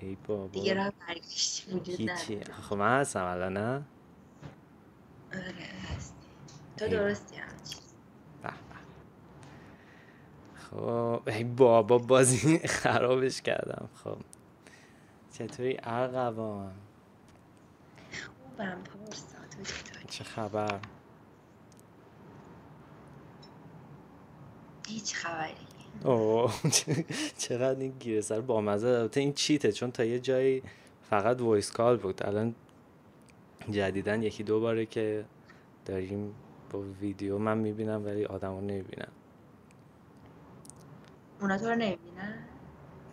ای بابا. دیگه راه برگشتی وجود نداره. خب من هستم الان نه؟ آره هستی. تو درستی به خب ای بابا بازی خرابش کردم. خب. چطوری ارغوان؟ خوبم پارسا تو چطوری؟ چه خبر؟ هیچ خبری. چقدر این گیره سر بامزه البته این چیته؟ چون تا یه جایی فقط voice call بود. الان جدیدن یکی دو باره که داریم با ویدیو من می‌بینم ولی آدمو نمی‌بینم. اونا تو رو نمی‌بینن؟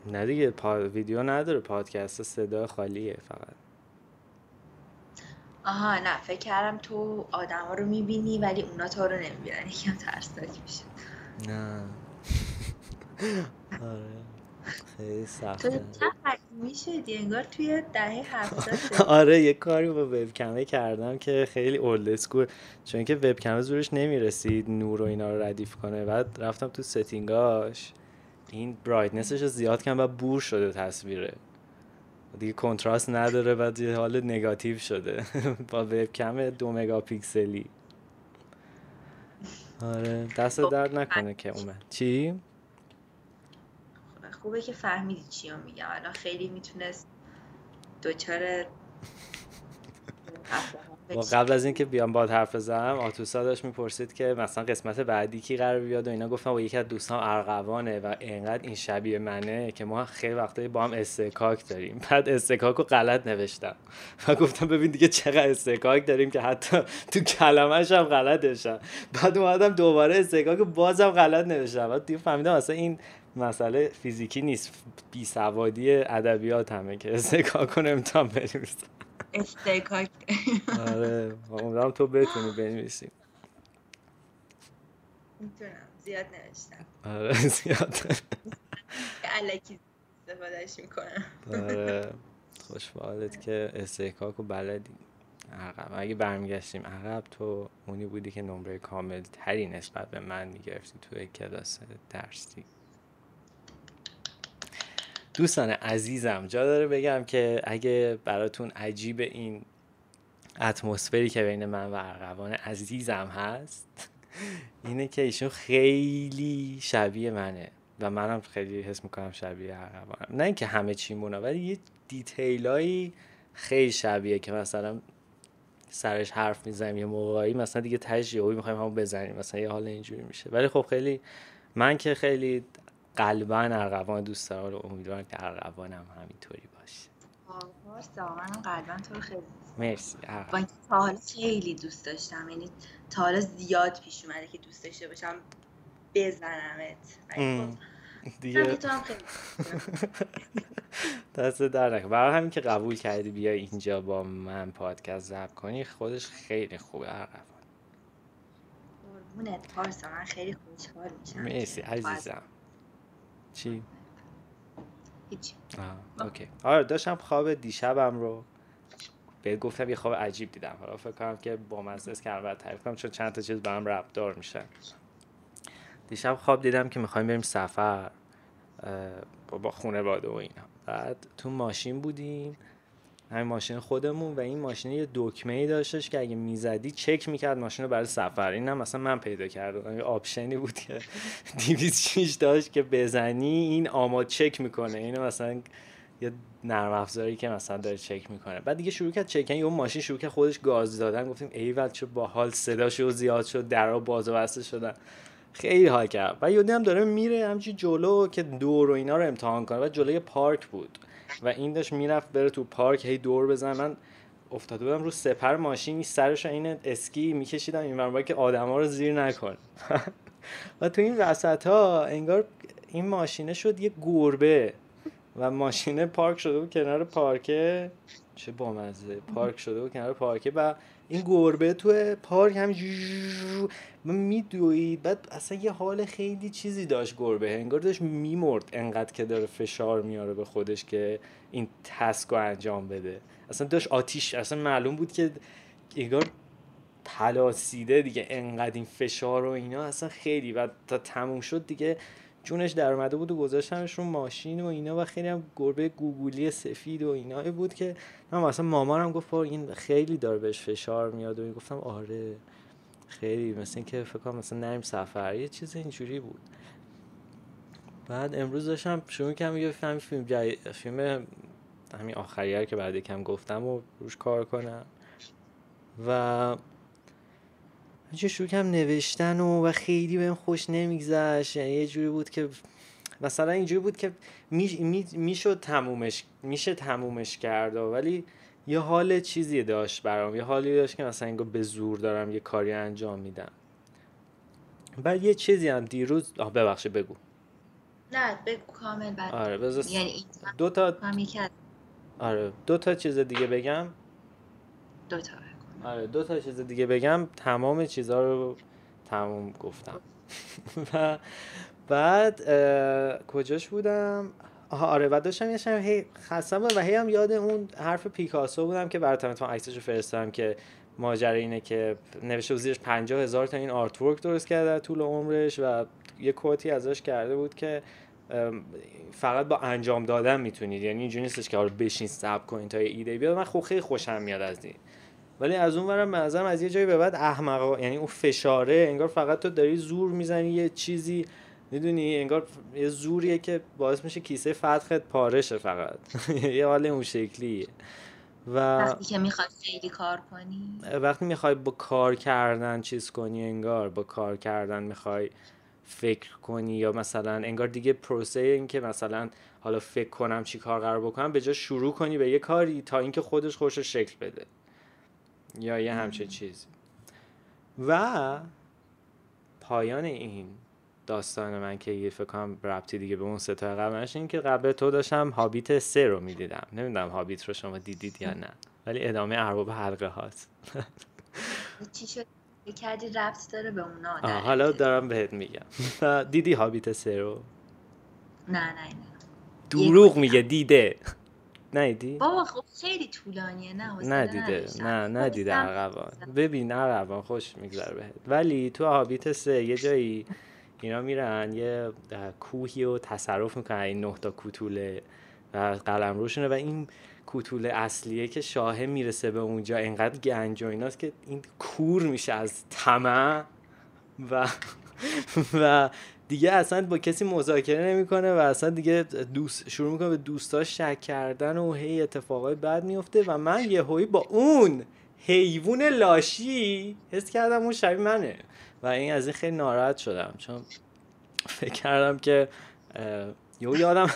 نه دیگه پا... ویدیو نداره. پادکست صدا خالیه فقط. آها نه فکر کردم تو آدما رو می‌بینی ولی اونا تو رو نمی‌بینن. یکم ترسناک میشه. نه. آره. خیلی سخته. شدی؟ انگار توی دهه هفتاد آره یه کاری با وبکمه کردم که خیلی old school چون که وبکمه زورش نمی‌رسید نور و اینا رو ردیف کنه. بعد رفتم تو setting اش. این brightness ش رو زیاد کردم و بور شده تصویره. دیگه کنتراست نداره بعد یه حال نگاتیو شده. با وبکم دو مگاپیکسلی. آره دست درد نکنه که اومد. چی؟ خوبه که فهمیدی چی رو میگم. الان خیلی می‌تونست دوچار بشی قبل از اینکه بیام با حرف بزنم آتوسا داشت می‌پرسید که مثلا قسمت بعدی کی قرار بیاد و اینا. گفتم با یکی از دوستان ارغوانه و انقدر این شبیه منه که ما خیلی وقتایی با هم استکاک داریم. بعد استکاک رو غلط نوشتم. و گفتم ببین دیگه چقدر استکاک داریم که حتی تو کلمش هم غلط بعد اومدم دوباره استکاک بازم غلط نوشتم. بعد دیگه فهمیدم اصلا این مسئله فیزیکی نیست. بی سوادی ادبیات همه که استکاک رو نمی‌تونم بنویسم. استیکاک آره امیدوارم تو بتونی بنویسی. می‌تونم. زیاد نوشتم. آره زیاد. که علکی استفادهش می‌کنم. آره که استحکاک و بلدی. عقب. اگه برمیگشتیم عقب تو اونی بودی که نمره کامل تری نسبت به من می‌گرفتی توی کلاس درسی. دوستان عزیزم جا داره بگم که اگه براتون عجیب این اتمسفری که بین من و ارغوان عزیزم هست اینه که ایشون خیلی شبیه منه و منم خیلی حس می‌کنم شبیه ارغوانم. نه اینکه همه چیمونه ولی یه دیتیلایی خیلی شبیه که مثلا سرش حرف می‌زنیم یه موقعی مثلا دیگه یهویی می‌خوایم همون بزنیم مثلا یه حال اینجوری میشه. ولی خب خیلی من که خیلی قلبا ارغوان دوست دارم و امیدوارم که ارغوانم همینطوری باشه. پارسا منم قلبا تو خیلی مرسی. با ارغوان اینکه تا حالا خیلی دوست داشتم یعنی تا حالا زیاد پیش اومده که دوست داشته باشم بزنمت. خب دیگه هم. دست در نکن. برای همین که قبول کردی بیای اینجا با من پادکست ضبط کنی خودش خیلی خوبه. ارغوان قربونت. پارسا من خیلی خوشحال میشم مرسی عزیزم. چی؟ هیچی. آه اوکی. آره داشتم خواب دیشبم رو. بهت گفتم یه خواب عجیب دیدم. حالا فکر کنم که با است که اول تعریف کنم چون چند تا چیز به هم ربط دار میشن دیشب خواب دیدم که می‌خوایم بریم سفر با با خانواده و اینا. بعد تو ماشین بودیم. همین ماشین خودمون و این ماشین یه دکمه ای داشتش که اگه می‌زدی چک می‌کرد ماشین رو برای سفر. این هم مثلا من پیدا کردم. یه آپشنی بود که 206 داشت که بزنی این آماد چک می‌کنه. اینو مثلا یه نرم افزاری که مثلا داره چک می‌کنه. بعد دیگه شروع کرد چکن یه ماشین شروع کرد خودش گاز دادن. گفتیم ایول چه باحال صداشو زیاد شد درا باز و بسته شدن. خیلی حال کرد. و یادی هم داره میره همچی جلو که دور و اینا رو امتحان کنه. و جلوی پارک بود. و این داشت می‌رفت بره تو پارک هی دور بزن. من افتاده بودم رو سپر ماشین سرش این اسکی میکشیدم این که آدما رو زیر نکن و تو این وسط ها انگار این ماشینه شد یه گربه. و ماشینه پارک شده بود کنار پارکه چه بامزه. پارک شده بود کنار پارکه و این گربه تو پارک هم میدوید بعد اصلا یه حال خیلی چیزی داشت گربه. انگار داشت میمرد انقدر که داره فشار میاره به خودش که این تسک رو انجام بده. اصلا داشت آتیش اصلا معلوم بود که انگار پلاسیده دیگه. انقدر این فشار و اینا اصلا خیلی. و تا تموم شد دیگه جونش در اومده بود و گذاشتمش رو ماشین و اینا و خیلی هم گربه گوگولی سفید و اینا بود که من مثلا مامانم گفت این خیلی داره بهش فشار میاد. و گفتم آره. خیلی مثل اینکه فکر کنم مثلا نریم سفر یه چیز اینجوری بود. بعد امروز داشتم شروع کردم یه فیلم فیلم جای... فیلم همین آخریه که بعد یکم گفتم و روش کار کنم. و اینجا شروع کردم نوشتن و, و خیلی بهم خوش نمیگذشت. یعنی یه جوری بود که مثلا اینجوری بود که می‌شد تمومش میشه تمومش کرد. ولی یه حال چیزی داشت برام یه حالی داشت که مثلا انگار به زور دارم یه کاری انجام میدم. بعد یه چیزی هم دیروز آه ببخشید بگو. نه بگو کامل بعد. آره یعنی دو تا آره دو تا چیز دیگه بگم. دو تا آره دو تا چیز دیگه بگم. تمام چیزها رو تمام گفتم. و بعد کجاش بودم؟ آره. بعد داشتم یه هی خستم و هی هم یاد اون حرف پیکاسو بودم که براتون تو عکسشو فرستادم که ماجرا اینه که نوشته زیرش 50 هزار تا این آرت ورک درست کرده در طول عمرش و یه کوتی ازش کرده بود که فقط با انجام دادن می‌تونید. یعنی اینجوری نیستش که حالا بشین سب کنید تا یه ایده بیاد. من خب خیلی خوشم میاد از این. ولی از اون منظرم از یه جایی به بعد احمقا یعنی اون فشاره انگار فقط تو داری زور می‌زنی یه چیزی می‌دونی انگار یه زوریه که باعث میشه کیسه فتحت پارشه فقط. یه حال اون شکلیه. و وقتی که می‌خوای خیلی کار کنی؟ وقتی می‌خوای با کار کردن چیز کنی انگار با کار کردن می‌خوای فکر کنی یا مثلا انگار دیگه پروسه این که مثلا حالا فکر کنم چی کار قرار بکنم به جا شروع کنی به یه کاری تا اینکه خودش خوش شکل بده. یا یه همچه چیزی. و پایان این داستان من که یه فکر کنم ربطی دیگه به اون ستای قبلش این که قبل تو داشتم هابیت سه رو می‌دیدم. نمی‌دونم هابیت رو شما دیدید یا نه ولی ادامه ارباب حلقه هاست. چی شد؟ کردی؟ ربط داره به اونا حالا دارم بهت میگم. دیدی هابیت سه رو؟ نه نه نه. دروغ میگه دیده. ندیدی؟ بابا خب خیلی طولانیه نه ندیده نه ندیده عقبان. ببین عقبان خوش میگذره بهت. ولی تو هابیت سه یه جایی اینا میرن یه کوهی رو تصرف می‌کنن این نه تا کوتوله و قلم روشونه و این کوتوله اصلیه که شاهه می‌رسه به اونجا. انقدر گنج و ایناست که این کور میشه از طمع و و دیگه اصلا با کسی مذاکره نمی‌کنه و اصلا دیگه دوست شروع می‌کنه به دوستاش شک کردن و هی اتفاقای بد میفته و من یه هایی با اون حیوان لاشی حس کردم اون شبیه منه. و این از این خیلی ناراحت شدم چون فکر کردم که یهو یادم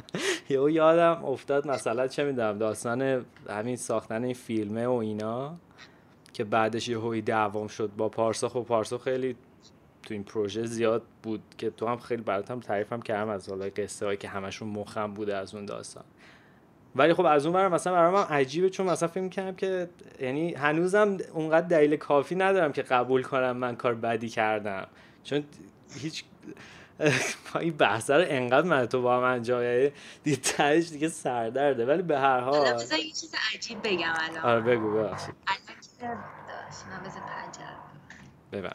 یهو یادم افتاد مثلا چه می‌دونم داستان همین ساختن این فیلمه و اینا که بعدش یه هوی دعوام شد با پارسا. خب پارسا خیلی تو این پروژه زیاد بود که تو هم خیلی براتم تعریفم کردم از حالا قصه هایی که همشون مخم بوده از اون داستان. ولی خب از اون برم مثلا برام عجیبه چون مثلا فکر کردم که یعنی هنوزم اونقدر دلیل کافی ندارم که قبول کنم من کار بدی کردم. چون هیچ این بحث رو انقدر من تو با هم انجام یعنی دیگه سردرده. ولی به هر حال یه چیز عجیب بگم الان. آره بگو ببخشید. الان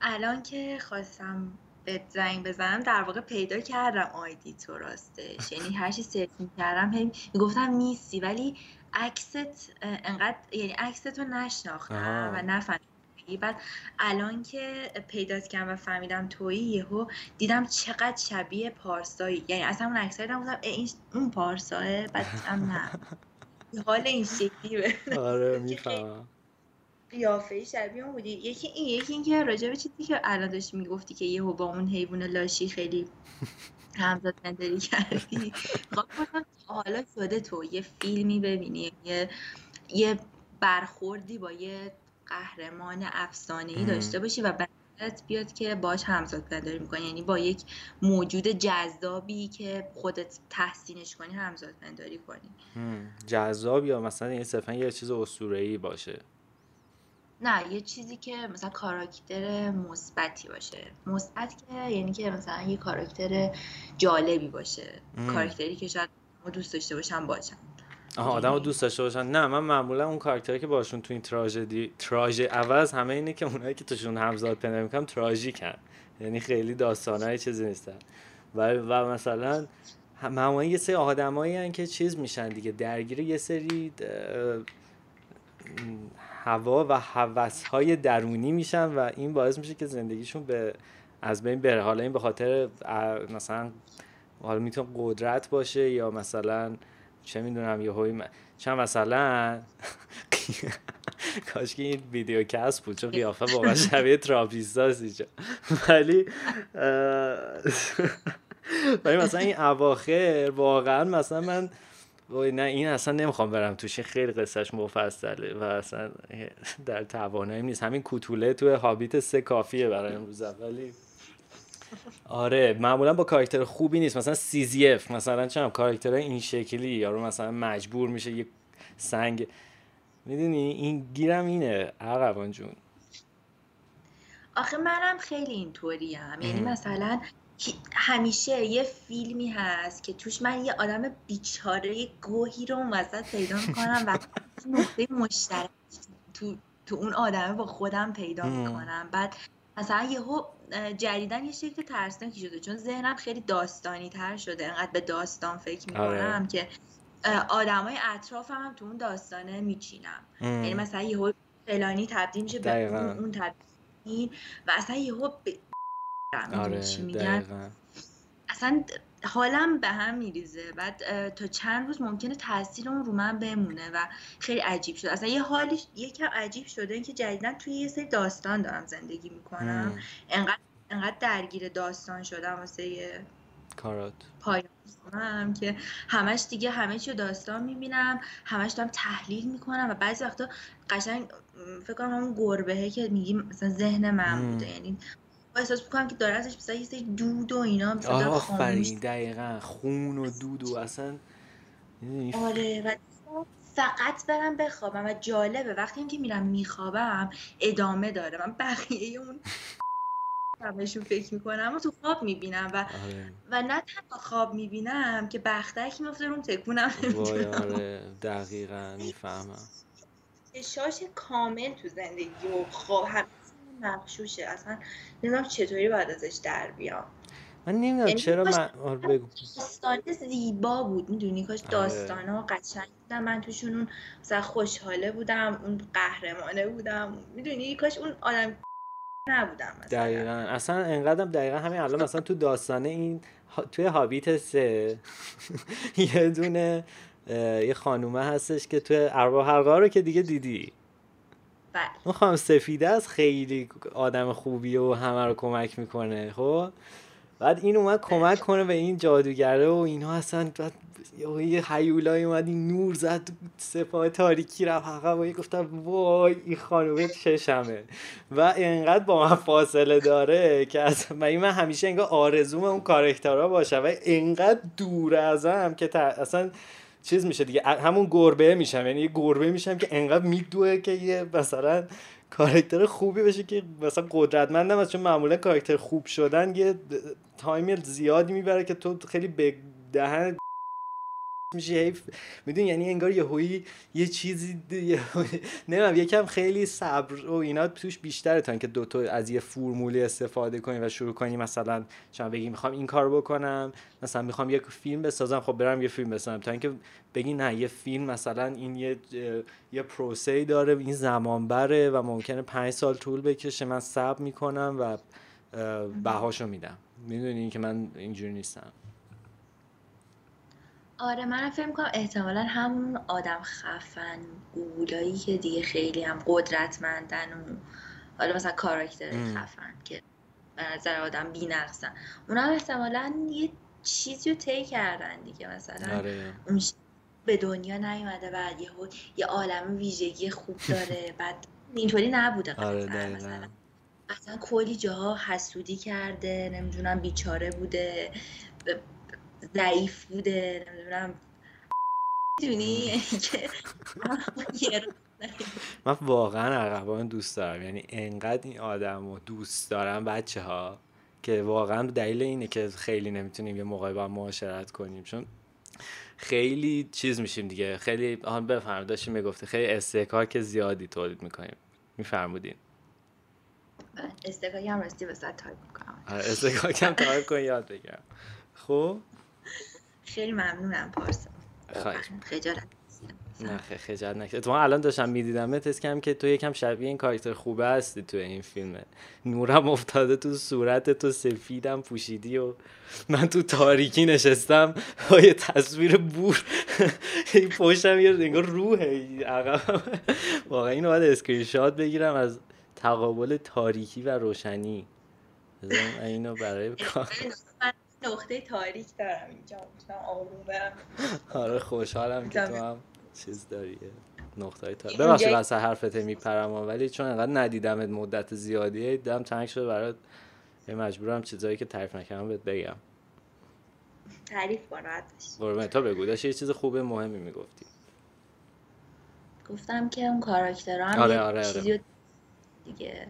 الان که خواستم به زنگ بزنم در واقع پیدا کردم آیدی تو راستش. یعنی هر چی سرچ می‌کردم هم می‌گفتم نیستی ولی عکست انقدر یعنی عکست رو نشناختم و نفهمیدم. بعد الان که پیدات کردم و فهمیدم تویی یهو دیدم چقدر شبیه پارسایی. یعنی اصلا اون عکسای دیدم این اون پارساه؟ بعد هم نه. حال این شکلی آره می‌فهمم. قیافه شبیه اون بودی. یکی این یکی این که راجع به چیزی که الان داشتی می‌گفتی که یهو با اون حیوان لاشی خیلی همزاد نظری کردی. خب حالا شده تو یه فیلمی ببینی یه یه برخوردی با یه قهرمان افسانه ای داشته باشی و بعدت بیاد که باش همزاد پنداری می‌کنی. یعنی با یک موجود جذابی که خودت تحسینش کنی همزاد پنداری کنی. جذاب یا مثلا این صرفا یه چیز اسطوره‌ای باشه. نه یه چیزی که مثلا کاراکتر مثبتی باشه. مثبت که یعنی که مثلا یه کاراکتر جالبی باشه. کاراکتری که شاید ما دوست داشته باشم باشم آها آدم رو دوست داشته باشن. نه من معمولا اون کاراکتری که باشون تو این تراژدی تراژ عوض همه اینه که اونایی که توشون همزاد پیدا می‌کنم تراژیکن. یعنی خیلی داستانای چیزی نیستن. و, و مثلا معمولا یه سری آدمایی که چیز میشن دیگه. درگیر یه سری هوا و حوث های درونی میشن و این باعث میشه که زندگیشون به از بین بره. حالا این به خاطر مثلا حالا می‌تونه قدرت باشه یا مثلا چه می‌دونم یه هایی چند مثلا کاش که این ویدیو کس بود چون قیافه واقعا شبیه تراپیستاست اینجا. ولی ولی مثلا این اواخر واقعا مثلا من نه این اصلا نمی‌خوام برم توش خیلی قصهش مفصله و اصلا در توانایی نیست. همین کوتوله تو هابیت سه کافیه برای امروز. ولی آره معمولا با کاراکتر خوبی نیست. مثلا سیزیف مثلا چم کاراکتر این شکلی یارو مثلا مجبور میشه یه سنگ. می‌دونی؟ این گیرم اینه عقبان جون. آخه منم خیلی اینطوری هم یعنی مثلا همیشه یه فیلمی هست که توش من یه آدم بیچاره گوهی رو وسط پیدا می‌کنم و نقطه مشترک تو, تو اون آدمه با خودم پیدا می‌کنم. بعد مثلا یهو جدیدن یه شکل ترسناکی شده چون ذهنم خیلی داستانی تر شده. انقدر به داستان فکر می‌کنم آره. که آدمای اطرافم هم تو اون داستانه میچینم. یعنی مثلا یهو فلانی تبدیل میشه به اون تبدیل. و اصلا یهو آره میگن؟ اصلا حالم به هم میریزه. بعد تا چند روز ممکنه تاثیر اون رو من بمونه و خیلی عجیب شده اصلا یه حالی یکم عجیب شده اینکه جدیدا توی یه سری داستان دارم زندگی می‌کنم. انقدر انقدر درگیر داستان شدم واسه یه کارات پایان که همش دیگه همه چی داستان می‌بینم همش دارم تحلیل می‌کنم و بعضی وقتا قشنگ فکر کنم همون گربهه که میگیم مثلا ذهن من بوده. یعنی احساس می‌کنم که داره ازش مثلا یه سری دود و اینا مثلا آفرین دقیقا. خون و دود و اصلا آره و فقط برم بخوابم و جالبه. وقتی که میرم میخوابم ادامه داره. من بقیه اون همشون فکر می‌کنم و تو خواب می‌بینم و آره. و نه تنها خواب می‌بینم که بختک میفته روم تکونم آره دقیقا می‌فهمم. شاش کامل تو زندگی و خواب مخشوشه. اصلا نمی‌دونم چطوری باید ازش در بیام. من نمی‌دونم یعنی چرا من بگو. داستان زیبا بود. می‌دونی؟ کاش آره. داستان ها قشنگ بودم. من توشون اون مثلا خوشحاله بودم اون قهرمانه بودم. می‌دونی؟ کاش اون آدم نبودم مثلا. دقیقا. اصلا انقدرم دقیقا همین الان مثلا تو داستانه این توی هابیت سه یه دونه یه خانومه هستش که توی ارواح رو که دیگه دیدی. بله. اون خانم سفیده است خیلی آدم خوبیه و همه رو کمک می‌کنه خب؟ بعد این اومد کمک کنه به این جادوگره و اینا اصلا یه حیولای اومد این نور زد سپاه تاریکی رفت حقا و گفتم وای این خانومه چشمه. و انقدر با من فاصله داره که از من, من همیشه انگار آرزوم اون کارکترها باشه و انقدر دور ازم که اصلا چیز میشه دیگه همون گربه میشم. یعنی یه گربه میشم که انقدر میدوه که یه مثلا کارکتر خوبی بشه که مثلا قدرتمندم چون معمولا کارکتر خوب شدن یه تایم زیادی می‌بره که تو خیلی به دهن میشه حیف می‌دونی یعنی انگار یه هوی یه چیزی نمی‌دونم یکم خیلی صبر و اینا توش بیشتره تا اینکه دو تا از یه فرمولی استفاده کنی و شروع کنی مثلا چون بگی می‌خوام این کار بکنم مثلا می‌خوام یک فیلم بسازم خب برم یه فیلم بسازم. تا اینکه بگی نه یه فیلم مثلا این یه یه پروسه داره این زمان بره و ممکنه پنج سال طول بکشه من صبر می‌کنم و بهاشو میدم. می‌دونی که من اینجوری نیستم. آره من فکر کنم احتمالا همون آدم خفن گولایی که دیگه خیلی هم قدرتمندن و حالا مثلا کاراکتر خفن که به نظر آدم بی نقصن اونا هم احتمالا یه چیزی رو طی کردن دیگه. مثلا آره. اون به دنیا نیومده بعد یه یه عالم ویژگی خوب داره. بعد اینطوری نبوده آره مثلا اصلا کلی جاها حسودی کرده نمی‌دونم بیچاره بوده. ضعیف بوده نمی‌دونم. می‌دونی؟ من واقعا عقبان دوست دارم. یعنی انقدر این آدم رو دوست دارم بچه ها که واقعا دلیل اینه که خیلی نمی‌تونیم یه موقعی با معاشرت کنیم. چون خیلی چیز میشیم دیگه. خیلی آن بفرم داشتیم می‌گفته خیلی استحکاک زیادی تولید می‌کنیم. میفرمودین. استحکاک هم راستی وسط تایپ می‌کنم. آره، استحکاک هم تایپ کن یاد بگیرم. خب؟ خیلی ممنونم پارسا. خجالت نه خجالت نکشه تو الان داشتم می‌دیدم کم که تو یکم شبیه این کاراکتر خوبه هستی تو این فیلمه نورم افتاده تو صورت تو سفیدم پوشیدی و من تو تاریکی نشستم. یه تصویر بور. این پشتم یه انگار روحه عقب. واقعا اینو باید اسکرین شات بگیرم از تقابل تاریکی و روشنی. اینو برای کار. نقطه تاریک دارم اینجا. آروم برم. آره خوشحالم که تو هم چیز داری نقطه تا ببخشید واسه حرفت میپرم ولی چون انقدر ندیدمت مدت زیادیه دیدم تنگ شده برات. مجبورم چیزایی که تعریف نکردم بهت بگم. تعریف کن تا بگو داشت یه چیز خوبه مهمی می‌گفتی. گفتم که اون کاراکترها هم آره آره آره. دیگه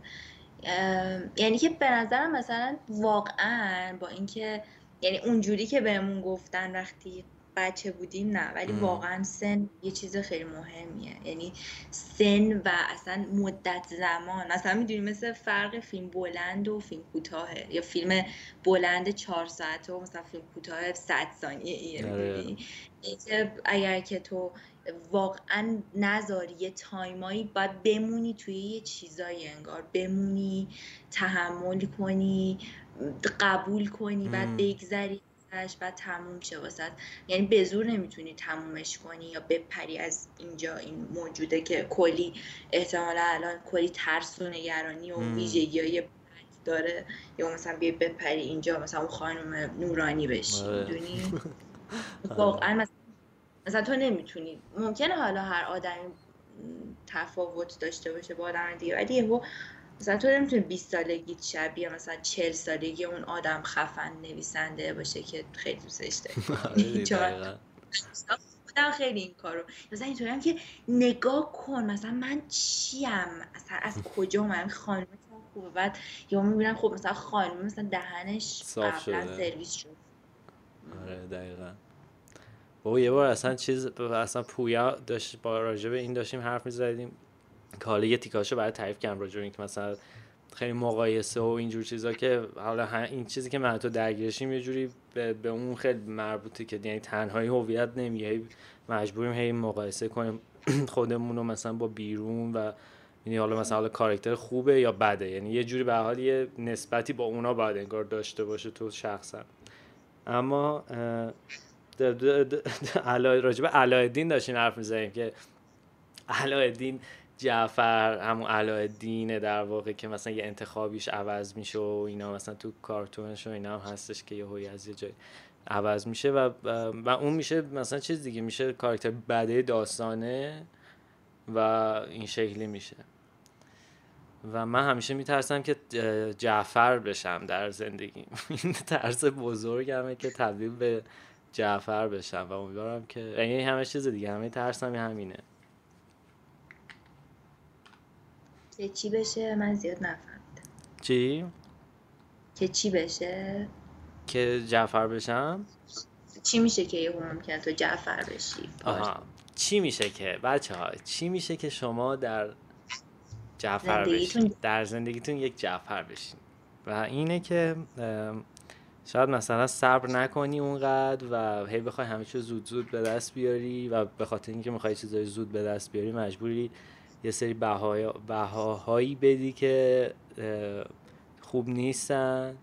یعنی که به نظرم مثلا واقعا با اینکه یعنی اونجوری که بهمون گفتن وقتی بچه بودیم نه ولی واقعا سن یه چیز خیلی مهمیه. یعنی سن و اصلا مدت زمان. مثلا می‌دونی مثل فرق فیلم بلند و فیلم کوتاهه یا فیلم بلند چهار ساعته و مثلا فیلم کوتاه صد ثانیه آره. اگر که تو واقعا نذاری یه تایمایی باید بمونی توی یه چیزایی انگار. بمونی تحمل کنی قبول کنی بعد بگذری بعد تموم شه واسه یعنی به زور نمی‌تونی تمومش کنی یا بپری از اینجا این موجوده که کلی احتمالا الان کلی ترس و نگرانی و ویژگی های داره. یا مثلا بیا بپری اینجا مثلا اون خانم نورانی بشی. آره. می‌دونی؟ واقعا مثلا مثلا تو نمی‌تونی. ممکنه حالا هر آدمی تفاوت داشته باشه با آدم دیگه ولی مثلا تو نمی‌تونی 20 سالگی شبیه مثلا 40 سالگی اون آدم خفن نویسنده باشه که خیلی دوستش داری. آره، خودم خیلی این کارو. مثلا اینطوری هم که نگاه کن مثلا من چیم؟ اصلا از کجا من خانم خوبه. بعد یا می‌بینم خب مثلا خانم مثلا دهنش قبلا سرویس شد آره دقیقا. بابا یه بار اصلا چیز اصلا پویا داشت با راجب این داشتیم حرف می‌زدیم. که حالا یه تیکاشو برای تعریف کردم راجع اینکه مثلا خیلی مقایسه و اینجور چیزا که حالا این چیزی که من تو درگیرشیم یه جوری به, به اون خیلی مربوطه که یعنی تنهایی هویت نمیگه. مجبوریم هی مقایسه کنیم خودمون رو مثلا با بیرون و یعنی حالا مثلا حالا کاراکتر خوبه یا بده. یعنی یه جوری به حال یه نسبتی با اونا باید انگار داشته باشه تو شخصا. اما راجب علایالدین داشتیم حرف می‌زنیم که علایالدین جعفر همون علایالدین در واقع که مثلا یه انتخابیش عوض میشه و اینا مثلا تو کارتونش و اینا هم هستش که یه از یه جای عوض میشه و, و اون میشه مثلا چیز دیگه میشه کارکتر بده داستانه و این شکلی میشه. و من همیشه میترسم که جعفر بشم در زندگی این ترس بزرگمه که تبدیل به جعفر بشم و امیدوارم که یعنی همه چیز دیگه همه ترسم همینه. که چی بشه؟ من زیاد نفهمیدم. چی؟ که چی بشه؟ که جعفر بشم؟ چی میشه که یه ممکنه تو جعفر بشی؟ آها. چی میشه که؟ بچه ها چی میشه که شما در جعفر بشین در زندگیتون یک جعفر بشین. و اینه که شاید مثلا صبر نکنی اونقدر و هی بخوای همه چیز زود زود به دست بیاری و به خاطر اینکه می‌خوای چیزای زود به دست بیاری مجبوری یه سری بهاهایی بدی که خوب نیستن.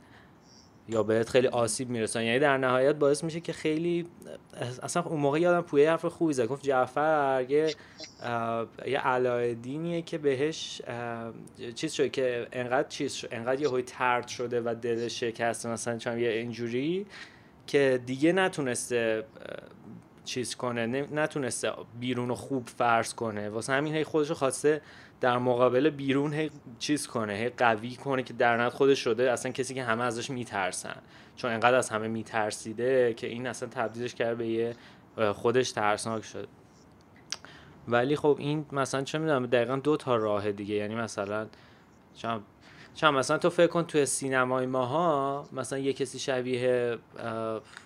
یا بهت خیلی آسیب می‌رسن. یعنی در نهایت باعث میشه که خیلی اصلا اون موقع یادم پویه حرف خوبی زد. گفت جعفر یه یه علایدینیه که بهش چیز شده که انقدر چیز شد انقدر یه های ترد شده و دل شکسته مثلا چون یه اینجوری که دیگه نتونسته چیز کنه نتونسته بیرون رو خوب فرض کنه. واسه همین هی خودش خواسته در مقابل بیرون هی چیز کنه هی قوی کنه که در نهایت خودش شده اصلا کسی که همه ازش میترسن. چون انقدر از همه میترسیده که این اصلا تبدیلش کرده به یه خودش ترسناک شد ولی خب این مثلا چه می‌دونم دقیقا دو تا راه دیگه. یعنی مثلا چون مثلا تو فکر کن توی سینمای ماها مثلا یه کسی شبیه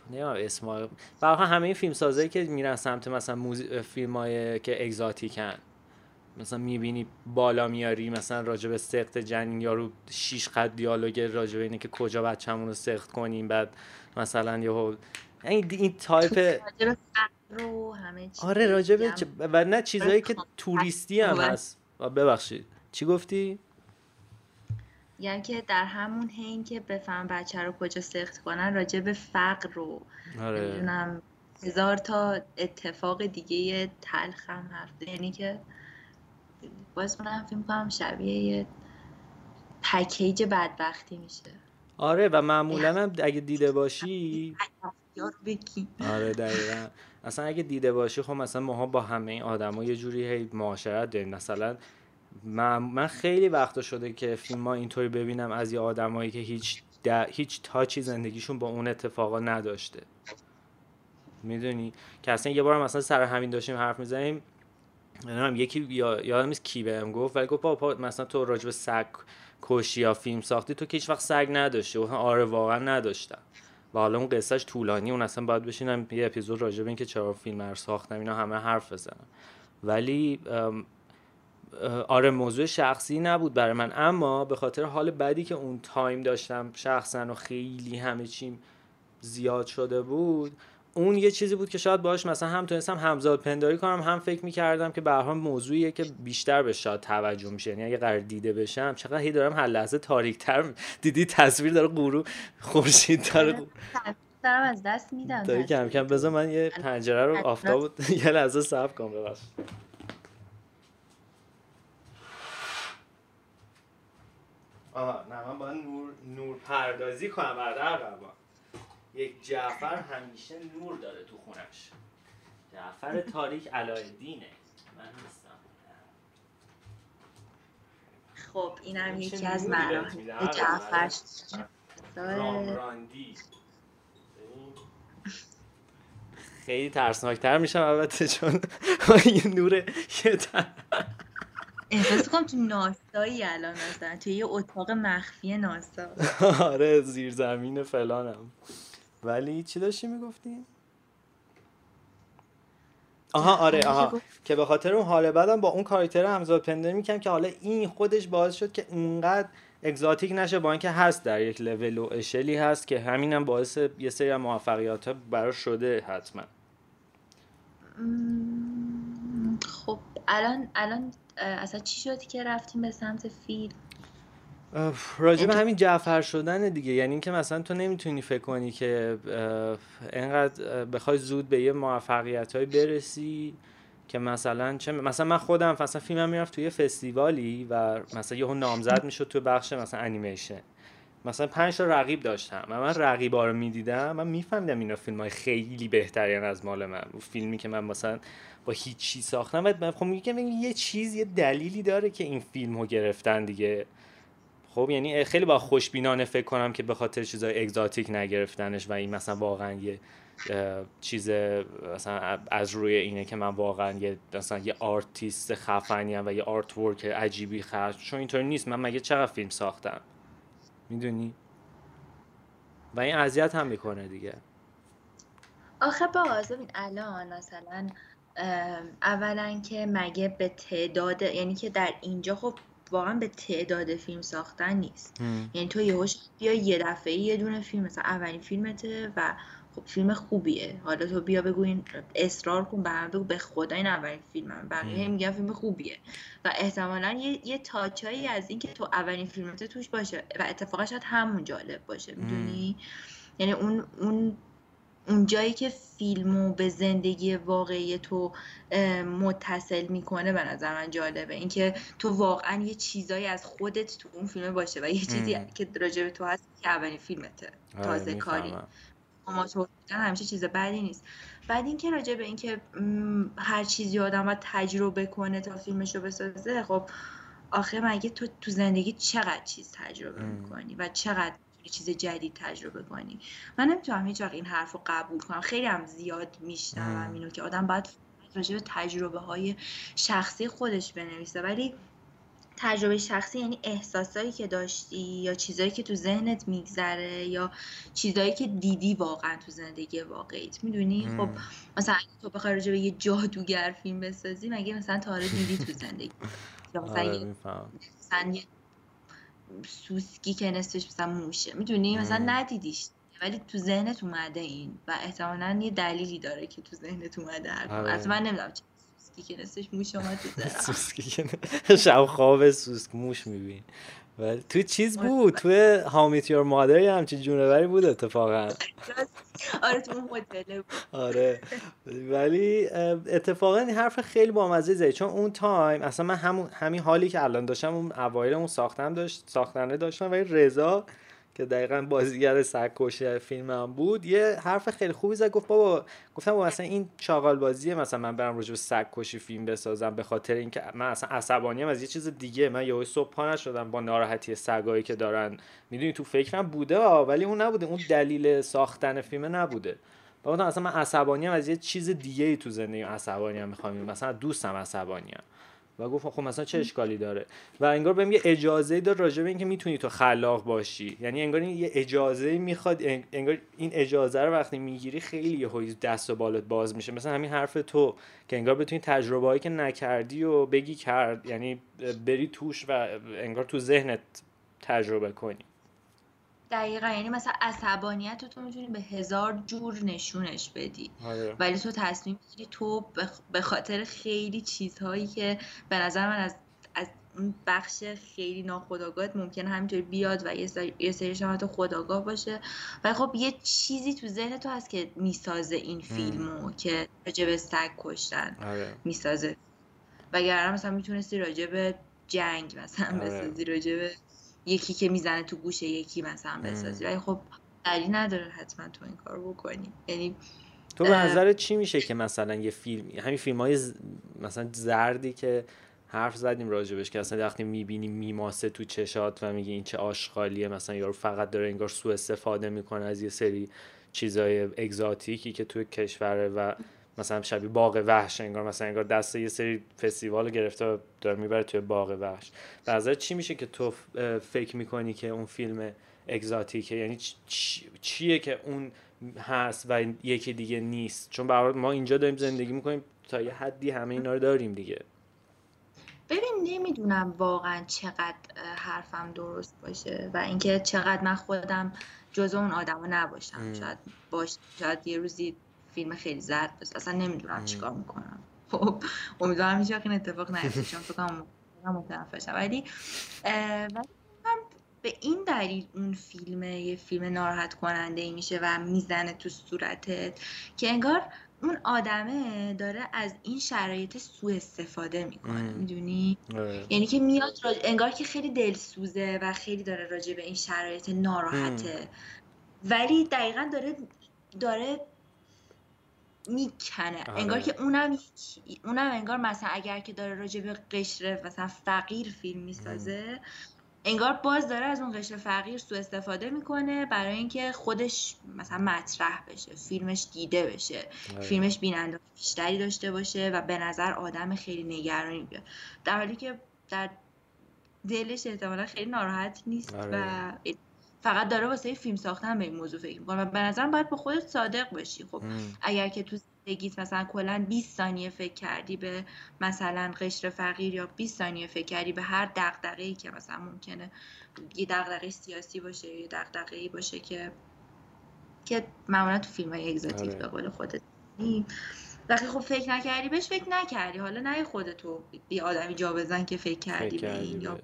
نمی‌دونم اسم برای همه این فیلم سازایی که میرن سمت مثلا موزی... فیلم های که اگزاتیکن مثلا می‌بینی بالا میاری مثلا راجب سخت جنین یارو شیش خط دیالوگ راجب اینه که کجا بچه‌مون رو سخت کنیم بعد مثلا یهو این این تایپ رو همه آره راجب و نه چیزایی که توریستی هم هست. ببخشید. چی گفتی؟ یعنی که در همون حین که بفهم بچه رو کجا سخت کنن راجع به فقر رو آره. هزار تا اتفاق دیگه تلخ هم هست یعنی که باز من فیلم کنم شبیه یه پکیج بدبختی میشه. آره و معمولا هم اگه دیده باشی آره دقیقا. اصلا اگه دیده باشی خب مثلا ماها با همه این آدم ها یه جوری هی معاشرت داریم. مثلا من, من خیلی وقتا شده که فیلم ها اینطوری ببینم از یه آدمایی که هیچ هیچ تاچی زندگیشون با اون اتفاقا نداشته. می‌دونی؟ که اصلا یه بار مثلا سر همین داشتیم حرف می‌زنیم. نمی‌دونم یکی یا یادم نیست کی بهم گفت ولی گفت بابا مثلا تو راجب سگ کشی یا فیلم ساختی تو که هیچ وقت سگ نداشته و آره واقعا نداشتم. و حالا اون قصهش طولانی اون اصلا باید بشینم یه اپیزود راجع به اینکه چرا فیلم رو ساختم اینا همه حرف بزنم. ولی آره موضوع شخصی نبود برای من. اما به خاطر حال بدی که اون تایم داشتم شخصا و خیلی همه چیم زیاد شده بود اون یه چیزی بود که شاید باش مثلا هم تونستم همزاد پنداری کنم هم فکر می‌کردم که به موضوعیه که بیشتر به شاید توجه میشه. یعنی اگه قرار دیده بشم چقدر هی دارم هر لحظه تاریک تر دیدی تصویر داره غروب خورشید داره دارم از دست میدم. داری کم کم. بذار من یه پنجره رو آفتاب یه لحظه صبر کنم ببخش آها نه من باید نور, نور پردازی کنم بعد عقبا یک جعفر همیشه نور داره تو خونش. جعفر تاریک علایدینه. من نیستم. خب این هم یکی از مراحل جعفر رامراندی. خیلی ترسناکتر میشم البته چون یه نور یه احساس کنم تو ناسایی الان هستن توی یه اتاق مخفی ناسا. آره زیر زمین فلانم. ولی چی داشتی می‌گفتی؟ آها آره آها. که به خاطر اون حال بعدم با اون کاراکتر همزاد پندر می‌کنم که حالا این خودش باعث شد که اونقدر اگزاتیک نشه با اینکه هست در یک لول و اشلی هست که همینم باعث یه سری موفقیت ها براش شده حتما. خب الان الان اصلا چی شد که رفتیم به سمت فیلم؟ راجع به همین جعفر شدن دیگه. یعنی اینکه مثلا تو نمی‌تونی فکر کنی که انقدر بخوای زود به یه موفقیت های برسی که مثلا چه مثلا من خودم مثلا فیلمم می‌رفت توی فستیوالی و مثلا یهو نامزد می‌شد تو بخش مثلا انیمیشن. مثلا پنج تا رقیب داشتم و من رقیبا رو می‌دیدم من میفهمیدم اینا فیلم های خیلی بهترین از مال من. فیلمی که من مثلا با هیچی ساختم و خب میگم یه چیز یه دلیلی داره که این فیلم رو گرفتن دیگه. خب یعنی خیلی با خوشبینانه فکر کنم که به خاطر چیزای exotic نگرفتنش و این مثلا واقعا یه چیز مثلا از روی اینه که من واقعا یه مثلا یه آرتیست خفنی و یه artwork عجیبی خرج چون اینطوری نیست. من مگه چقدر فیلم ساختم؟ و این اذیت هم می‌کنه دیگه. آخه باز این الان مثلا اولا که مگه به تعداد یعنی که در اینجا خب واقعا به تعداد فیلم ساختن نیست. یعنی تو یهوش بیا یه دفعه یه دونه فیلم مثلا اولین فیلمته و خب فیلم خوبیه. حالا تو بیا بگو این اصرار کن به بگو. به خدا این اولین فیلمم بقیه میگن فیلم خوبیه. و احتمالا یه, یه تاچایی از این که تو اولین فیلمته توش باشه و اتفاقا شاید همون جالب باشه. می‌دونی؟ یعنی اون اون اون جایی که فیلمو به زندگی واقعی تو متصل می‌کنه به نظر من جالبه. اینکه تو واقعا یه چیزایی از خودت تو اون فیلم باشه و یه چیزی که راجع تو هست که اولین فیلمته. آره، تازه کاری. اما تو همیشه چیز بدی نیست. بعد اینکه راجع به اینکه هر چیزی آدم باید تجربه کنه تا فیلمش رو بسازه خب آخه مگه تو تو زندگی چقدر چیز تجربه می‌کنی و چقدر چیز جدید تجربه کنی؟ من نمی‌تونم هیچ وقت این حرف رو قبول کنم. خیلی هم زیاد میشنوم اینو که آدم باید راجع به تجربه های شخصی خودش بنویسه. ولی تجربه شخصی یعنی احساسایی که داشتی یا چیزایی که تو ذهنت میگذره یا چیزایی که دیدی واقعا تو زندگی واقعیت. می‌دونی؟ خب مثلا تو بخوای راجع به یه جادوگر فیلم بسازی مگه مثلا تا دیدی تو زندگی؟ یا مثلا آره، یه سوسکی که نصفش مثلا موشه. می‌دونی؟ مثلا ندیدیش. ولی تو ذهنت اومده این و احتمالا یه دلیلی داره که تو ذهنت اومده آره. از من نمی‌دونم نصفش موش اومد تو شب خواب سوسک موش میبین ولی تو چیز. بود تو هامیت یور مادر یه همچین جونوری بود اتفاقا آره تو بود آره ولی اتفاقا این حرف خیلی بامزه زدی چون اون تایم اصلا من همون همین حالی که الان داشتم اون اوایل اون ساختم داشت ساختنه داشتم ولی رضا که دقیقا بازیگر سگکشی فیلم هم بود یه حرف خیلی خوبی زد گفت بابا گفتم بابا مثلا این چاقال بازیه مثلا من برم راجع به سگکشی فیلم بسازم به خاطر اینکه من اصلا عصبانی از یه چیز دیگه. من یهو صبح پا نشدم با ناراحتی سگایی که دارن. می‌دونی تو فکرم بوده ولی اون نبوده. اون دلیل ساختن فیلم نبوده. گفتم اصلا من عصبانی از یه چیز دیگه ای تو زندگی عصبانی هم می‌خوام مثلا دوستم عصبانی و گفت خب مثلا چه اشکالی داره؟ و انگار بهم یه اجازه داد راجع به اینکه می‌تونی تو خلاق باشی. یعنی انگار این یه اجازه می‌خواد انگار این اجازه رو وقتی می‌گیری خیلی یه دست و بالت باز میشه. مثلا همین حرف تو که انگار بتونی تجربه هایی که نکردی و بگی کرد یعنی بری توش و انگار تو ذهنت تجربه کنی. دقیقا یعنی مثلا عصبانیت تو می‌تونی به هزار جور نشونش بدی آره. ولی تو تصمیم می‌گیری تو به خاطر خیلی چیزهایی که به نظر من از از اون بخش خیلی ناخداگاهت ممکنه همینطوری بیاد و یه سری شما تو خداگاه باشه و خب یه چیزی تو ذهن تو هست که می‌سازه این فیلمو که راجع به سگ کشتن آره. می‌سازه وگرنه مثلا می‌تونستی راجع به جنگ مثلا آره. بسازی راجع به یکی که می‌زنه تو گوشه یکی مثلا بسازی. ولی خب دلیل نداره حتما تو این کار بکنی. یعنی تو به نظر چی میشه که مثلا یه فیلم همین فیلم های مثلا زردی که حرف زدیم راجبش که اصلا وقتی می‌بینی میماسه تو چشات و میگی این چه آشغالیه مثلا یارو فقط داره انگار سوء استفاده می‌کنه از یه سری چیزای اگزاتیکی که تو کشوره و مثلا شبیه باغ وحش انگار مثلا انگار دست یه سری فستیوال گرفته داره می‌بره توی باغ وحش. به چی میشه که تو فکر می‌کنی که اون فیلم اگزاتیکه؟ یعنی چیه که اون هست و یکی دیگه نیست؟ چون برای ما اینجا داریم زندگی می‌کنیم تا یه حدی همه اینا رو داریم دیگه. ببین نمی‌دونم واقعا چقدر حرفم درست باشه و اینکه چقدر من خودم جزو اون آدما نباشم. شاید باش شاید یه روزی فیلم خیلی زرد بس اصلا نمی‌دونم چیکار می‌کنم. خب امیدوارم هیچ این اتفاق نیفته. چون فکر کنم متنفرشم ولی به این دلیل اون فیلم یه فیلم ناراحت کننده ای میشه و می‌زنه تو صورتت که انگار اون آدمه داره از این شرایط سوء استفاده می‌کنه. می‌دونی؟ آره. یعنی که میاد انگار که خیلی دلسوزه و خیلی داره راجع به این شرایط ناراحته. ولی دقیقا داره داره می‌کنه آره. انگار که اونم اونم انگار مثلا اگر که داره راجع به قشر مثلا فقیر فیلم می‌سازه انگار باز داره از اون قشر فقیر سو استفاده می‌کنه برای اینکه خودش مثلا مطرح بشه فیلمش دیده بشه آره. فیلمش بیننده بیشتری داشته باشه و به نظر آدم خیلی نگرانی بیاد در حالی که در دلش احتمالا خیلی ناراحت نیست و آره. فقط داره واسه فیلم ساختن به این موضوع فکر می‌کنه و به نظرم باید با خودت صادق باشی. خب اگر که تو زندگیت مثلا کلا 20 ثانیه فکر کردی به مثلا قشر فقیر یا 20 ثانیه فکر کردی به هر دغدغه‌ای که مثلا ممکنه یه دغدغه سیاسی باشه یه دغدغه‌ای باشه که که معمولا تو فیلم های اگزاتیک آره. به قول خودت وقتی خب فکر نکردی بهش فکر نکردی. حالا نه خودتو یه آدمی جا بزن که فکر کردی به این یا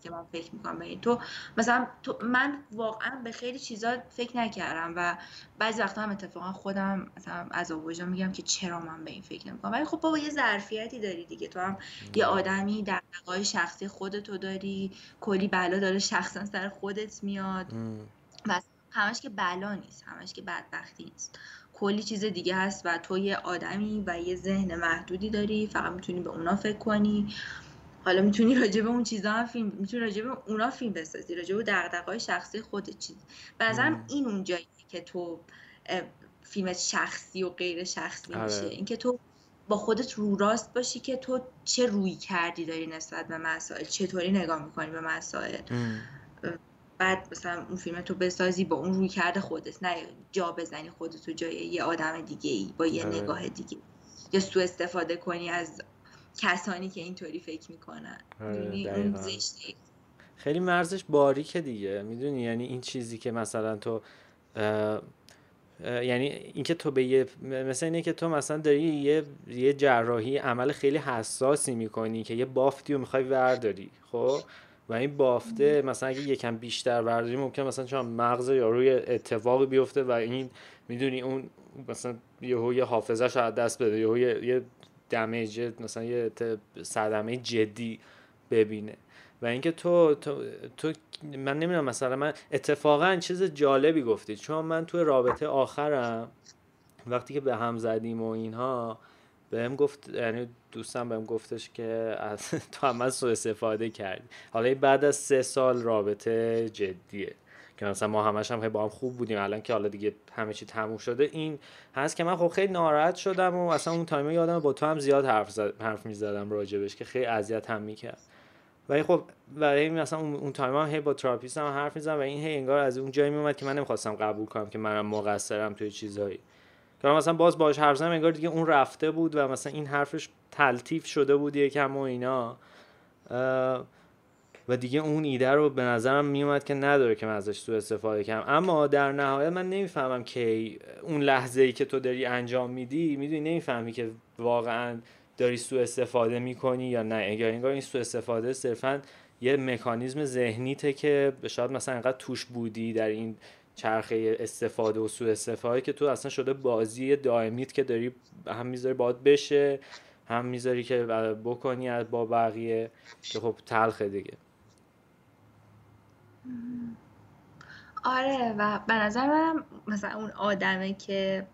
که من فکر می‌کنم به این تو. مثلا تو من واقعا به خیلی چیزا فکر نکردم و بعضی وقتا هم اتفاقا خودم مثلا از وجدا میگم که چرا من به این فکر نمی‌کنم. ولی خب بابا یه ظرفیتی داری دیگه. تو هم یه آدمی در نقای شخصی خودتو داری کلی بلا داره شخصا سر خودت میاد. و همش که بلا نیست همش که بدبختی نیست. کلی چیز دیگه هست و تو یه آدمی و یه ذهن محدودی داری فقط می‌تونی به اونا فکر کنی. حالا می‌تونی راجع به اون چیزا هم فیلم می‌تونی راجع به اونا فیلم بسازی راجع به دغدغه‌های شخصی خودت چیز به این اون جایی که تو فیلم شخصی و غیر شخصی آره. میشه. اینکه تو با خودت رو راست باشی که تو چه روی کردی داری نسبت به مسائل چطوری نگاه می‌کنی به مسائل. بعد مثلا اون فیلم تو بسازی با اون روی کرده خودت نه جا بزنی خودت جای یه آدم دیگه ای با یه آره. نگاه دیگه یا سو استفاده کنی از کسانی که اینطوری فکر می‌کنن. آره، خیلی مرزش باریکه دیگه. می‌دونی؟ یعنی این چیزی که مثلا تو یعنی اینکه تو به یه مثل اینه که تو مثلا داری یه یه جراحی عمل خیلی حساسی می‌کنی که یه بافتی رو می‌خوای ورداری خب؟ و این بافته مثلا اگه یکم بیشتر ورداری ممکن مثلا چون مغز یا روی اتفاقی بیفته و این می‌دونی اون مثلا یهو یه حافظه از دست بده یهو یه, یه دمیج مثلا یه صدمه جدی ببینه. و اینکه تو, تو, تو من نمی‌دونم مثلا من اتفاقا چیز جالبی گفتی. چون من تو رابطه آخرم وقتی که به هم زدیم و اینها بهم گفت یعنی دوستم بهم گفتش که از تو هم از استفاده کردی. حالا بعد از سه سال رابطه جدیه. که مثلا ما همش هم با هم خوب بودیم. الان که حالا دیگه همه چی تموم شده این هست که من خب خیلی ناراحت شدم و اصلا اون time یادم با تو هم زیاد حرف, زد، حرف می‌زدم راجبش که خیلی اذیت هم می‌کرد. ولی خب برای مثلا اون, time هم هی با therapist هم حرف می‌زدم و این هی انگار از اون جایی میومد که من نمی‌خواستم قبول کنم که منم مقصرم توی چیزهایی. که مثلا باز باش حرف زدم انگار دیگه اون رفته بود و مثلا این حرفش تلطیف شده بود یکم و اینا. و دیگه اون ایده رو به نظرم میومد که نداره که من ازش سوء استفاده کنم. اما در نهایت من نمی‌فهمم که اون لحظه ای که تو داری انجام میدی می‌دونی نمی‌فهمی که واقعا داری سوء استفاده می‌کنی یا نه. اگر انگار این سوء استفاده صرفا یه مکانیزم ذهنیته که شاید مثلا انقدر توش بودی در این چرخه استفاده و سوء استفاده که تو اصلا شده بازی دائمیت که داری هم می‌ذاری باید بشه هم می‌ذاری که بکنی با بقیه که خب تلخه دیگه. آره و به نظر منم مثلا اون آدمه که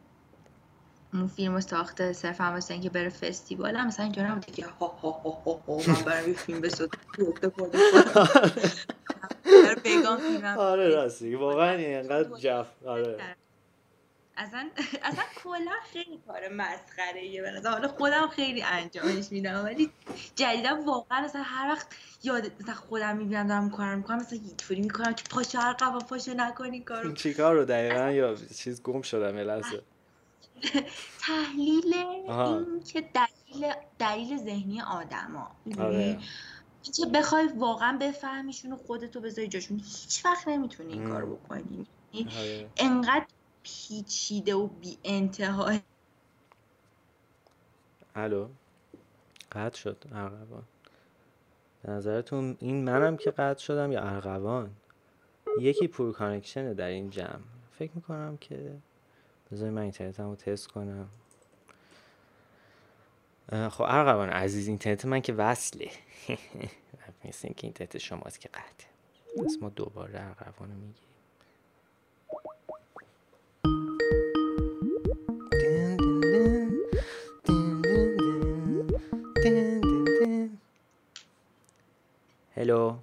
اون فیلم ساخته صرفا واسه اینکه بره فستیوال هم مثلا اینجا نبوده که ها ها ها ها ها من برم یه فیلم بسازم آره راستی واقعا اینقدر جف آره. اصلا اصلا کلا خیلی کار مسخره ایه به حالا خودم خیلی انجامش میدم ولی جدیدا واقعا مثلا هر وقت یاد مثلا خودم می‌بینم دارم کار می‌کنم مثلا اینطوری می‌کنم که پاشو هر قبا پاشو نکنی کارو. چیکار رو دقیقا یا چیز گم شدم لحظه. تحلیل این که دلیل دلیل ذهنی آدما. آره. که بخوای واقعا بفهمیشون و خودتو بذاری جاشون هیچ وقت نمی‌تونی این کارو بکنی. آره. انقدر پیچیده و بی انتهای. الو؟ قطع شد ارغوان. نظرتون این منم که قطع شدم یا ارغوان؟ یکی پور کانکشنه در این جمع. فکر می‌کنم که بذاری من اینترنتم رو تست کنم. خب ارغوان عزیز اینترنت من که وصله. مثل اینکه اینترنت شماست که قطعه پس ما دوباره ارغوان رو هلو.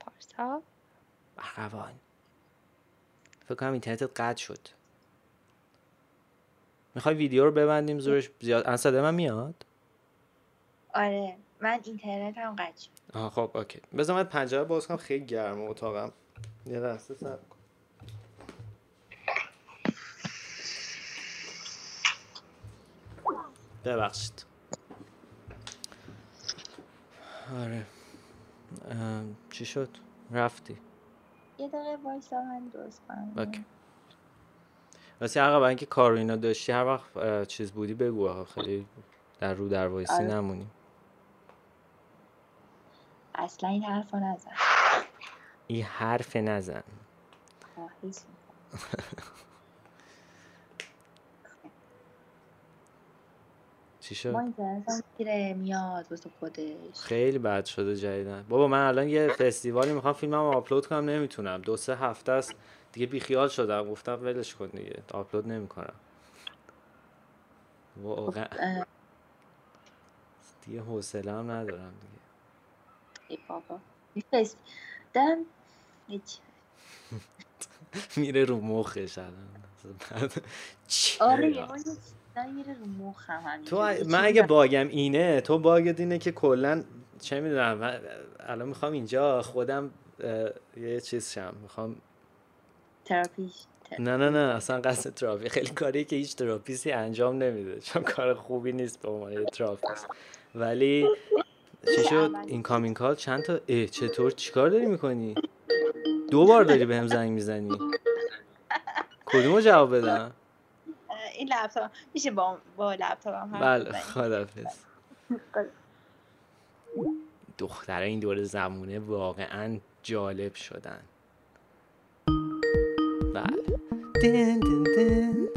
پارسا. ارغوان فکر کنم اینترنتت قطع شد. می‌خوای ویدیو رو ببندیم زورش زیاد؟ ان صدای من میاد؟ آره من اینترنت هم قطع شد. آها خب اوکی. بذار من پنجره باز کنم خیلی گرمه اتاقم. یه لحظه صبر کن. ببخشید. آره. چی شد؟ رفتی. یه دقیقه وایسا من درست کنم. OK. راستی هر اینکه کار اینا داشتی هر وقت چیز بودی بگو خیلی در رودروایسی آره. نمونی اصلا این حرف نزن. این حرف نزن. چی شد؟ ما میاد واسه خودش. خیلی بد شده جدیدن بابا من الان یه فستیوالی می‌خوام فیلمم آپلود کنم نمی‌تونم. دو سه هفته است. دیگه بیخیال شدم. گفتم ولش کن دیگه. آپلود نمی‌کنم. واقعا. خب، دیگه حوصله هم ندارم دیگه. ای بابا. دم. میره رو مخش الان. آره تو من اگه باگم اینه تو باگت اینه که کلا چه می‌دونم الان می‌خوام اینجا خودم یه چیز شم. می‌خوام تراپیش نه نه نه اصلا قصد تراپی. خیلی کاری که هیچ تراپیستی انجام نمیده. چون کار خوبی نیست به عنوان تراپیست. ولی چی شد؟ این کامین کال چند تا اه چطور؟ چیکار داری می‌کنی؟ دو بار داری بهم زنگ می‌زنی. کدومو جواب بدم؟ این لپتاپ میشه با با لپتاپم بله خدافظ دختره این دور زمونه واقعا جالب شدن. بله. دن دن دن.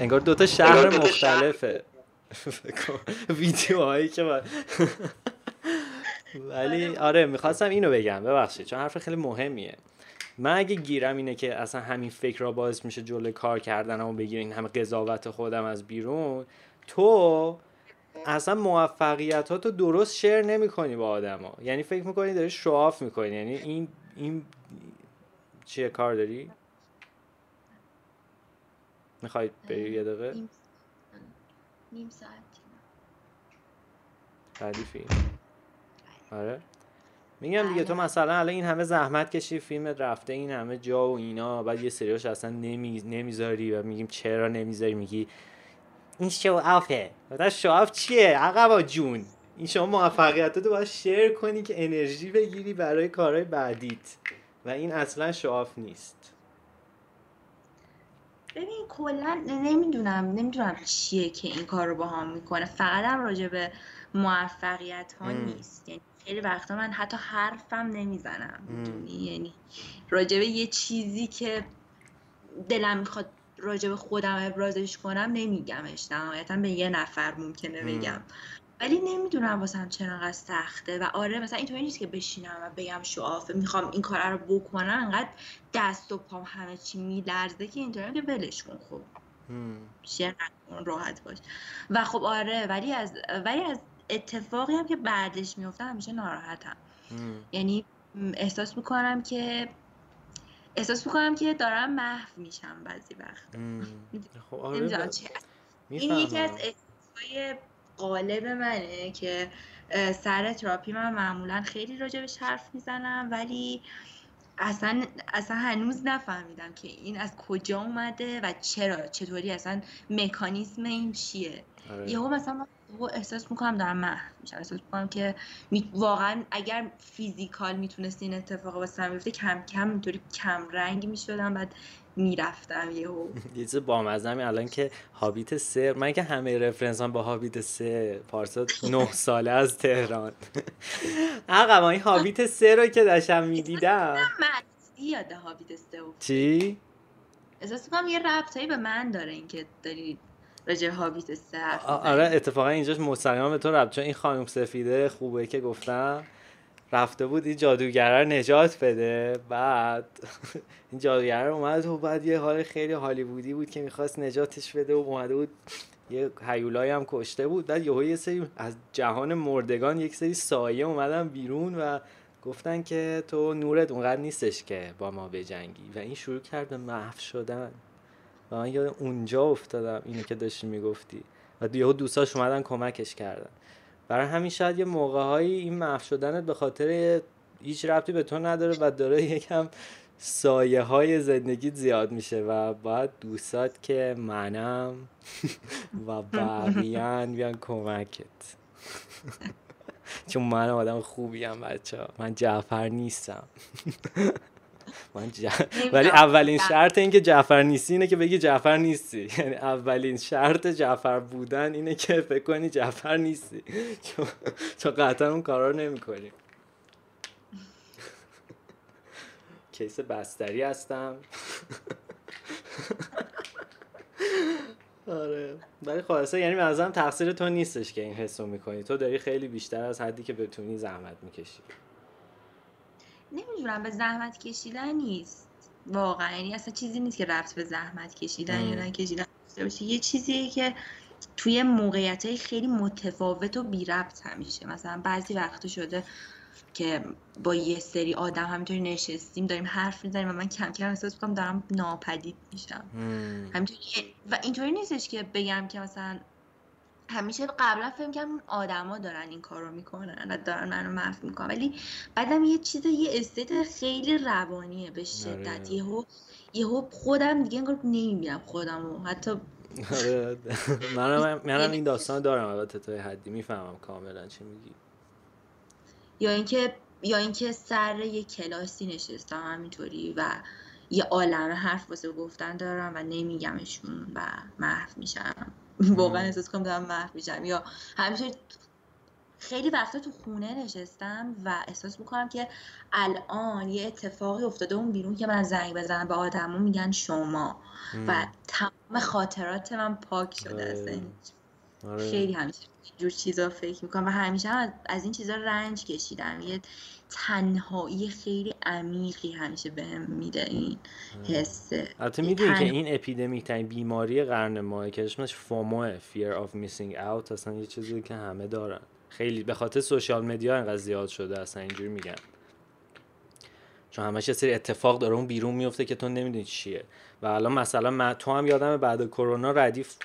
انگار دوتا شهر مختلفه. ویدیوهایی که ولی آره می‌خواستم اینو بگم. ببخشید چون حرف خیلی مهمیه. من اگه گیرم اینه که اصلا همین فکر را باعث میشه جلوی کار کردن و بگیر این همه قضاوت خودم از بیرون تو اصلا موفقیت ها تو درست شیر نمی کنی با آدما. یعنی فکر می‌کنی داری شواف می‌کنی. یعنی این این چیه کار داری؟ می‌خوای بری یه دقیقه؟ نیم ساعت. ردیفی آره؟ میگم دیگه تو بله. مثلا الان این همه زحمت کشی فیلم رفته این همه جا و اینا بعد یه سریاش اصلا نمی... نمی‌ذاری و میگیم چرا نمی‌ذاری؟ میگی این شو آفه بعد شو آف چیه عقبا جون. این شما موفقیت تو باید شیر کنی که انرژی بگیری برای کارهای بعدیت. و این اصلا شو آف نیست. ببین کلا نمی‌دونم نمی‌دونم چیه که این کار رو با هم می‌کنه. فقط هم راجع به موفقیت ها نیست. یعنی خیلی وقتا من حتی حرفم نمی‌زنم. یعنی راجع به یه چیزی که دلم می‌خواد راجع به خودم ابرازش کنم نمیگمش. نهایتا به یه نفر ممکنه بگم. ولی نمی‌دونم واسم چرا انقدر سخته و آره مثلا اینطوری نیست که بشینم و بگم شعافه می‌خوام این کار رو بکنم. انقدر دست و پام همه چی میلرزه که اینطوری که ولش کن. خب. شیر راحت باش. و خب آره ولی از ولی از اتفاقی هم که بعدش میفته همیشه ناراحتم. یعنی احساس می‌کنم که احساس می‌کنم که دارم محو میشم بعضی وقت خب آره این یکی از احساسهای قالب منه که سر تراپی من معمولا خیلی راجبش حرف می‌زنم ولی اصلا اصلا هنوز نفهمیدم که این از کجا اومده و چرا چطوری اصلا مکانیزم این چیه. آره. یهو مثلا احساس می‌کنم دارم محو میشم. احساس می‌کنم که واقعا اگر فیزیکال می‌تونست این اتفاق واسه بیفته کم کم اینطوری کم رنگ می‌شدم بعد می‌رفتم یهو. یه چیز بامزه الان که هابیت سه من که همه رفرنس هم با هابیت سه پارسا نه ساله از تهران. عقب این هابیت سه رو که داشتم می‌دیدم. یاد هابیت سه چی؟ احساس کنم یه ربطایی به من داره اینکه داری راجع هابیت سه آره اتفاقا اینجاش مستقیما به تو ربط چون این خانم سفیده خوبه که گفتم. رفته بود این جادوگر رو نجات بده. بعد این جادوگر اومد و بعد یه حال خیلی هالیوودی بود که می‌خواست نجاتش بده و اومده بود یه هیولایی هم کشته بود. بعد یهو یه سری از جهان مردگان یک سری سایه اومدن بیرون و گفتن که تو نورت اونقدر نیستش که با ما بجنگی. و این شروع کرد به محو شدن. و من یاد اونجا افتادم اینو که داشتی می‌گفتی. و یهو دوستاش اومدن کمکش کردن. برای همین شاید یه موقعهایی این محو شدنت به خاطر هیچ ربطی به تو نداره و داره یکم سایه های زندگیت زیاد میشه و باید دوستات که منم و بقیان بیان کمکت. چون من آدم خوبیم بچه من جعفر نیستم. من ولی اولین شرط این که جعفر نیستی اینه که بگی جعفر نیستی. یعنی اولین شرط جعفر بودن اینه که فکر کنی جعفر نیستی. چون, قطعا اون کارا رو نمی کنی کیس بستری هستم. آره. ولی خلاصه یعنی منظرم تقصیر تو نیستش که این حسو می‌کنی. تو داری خیلی بیشتر از حدی که بتونی زحمت می‌کشی. نمی‌دونم به زحمت کشیدن نیست. واقعا یعنی اصلا چیزی نیست که رفت به زحمت کشیدن یا نکشیدن باشه یه چیزیه که توی موقعیت های خیلی متفاوت و بی ربط همیشه. مثلا بعضی وقت شده که با یه سری آدم همینطوری نشستیم داریم حرف می‌زنیم و من کم کم احساس می‌کنم دارم ناپدید میشم. همینطوری و اینطوری نیستش که بگم که مثلا همیشه قبلا فکر کنم اون آدما دارن این کارو می‌کنن و دارن منو محو می‌کنن ولی بعدم یه چیز یه استیت خیلی روانیه به شدت. آره. یهو یهو خودم دیگه انگار نمی‌بینم خودمو. حتی آره. منم منم این داستان دارم. البته تا حدی می‌فهمم کاملا چی میگی. یا اینکه یا اینکه سر یه کلاسی نشستم همینطوری و یه عالمه حرف واسه گفتن دارم و نمیگمشون و محو میشم. واقعا احساس کنم دارم محو میشم. یا همیشه خیلی وقتا تو خونه نشستم و احساس می‌کنم که الان یه اتفاقی افتاده اون بیرون که من زنگ بزنم به آدما میگن شما. و تمام خاطرات من پاک شده از آره. خیلی همیشه جور چیزا فکر می‌کنم و همیشه هم از این چیزا رنج کشیدم. یه تنهایی خیلی عمیقی همیشه بهم به میده این حسه البته می‌دونی که این اپیدمیک ترین بیماری قرن ماه که اسمش فومو fear of missing out اصلا یه چیزی که همه دارن. خیلی به خاطر سوشال مدیا اینقدر زیاد شده اصلا اینجوری میگن چون همش یه سری اتفاق داره اون بیرون میفته که تو نمی‌دونی چیه. و الان مثلا من تو هم یادم بعد کرونا ردیف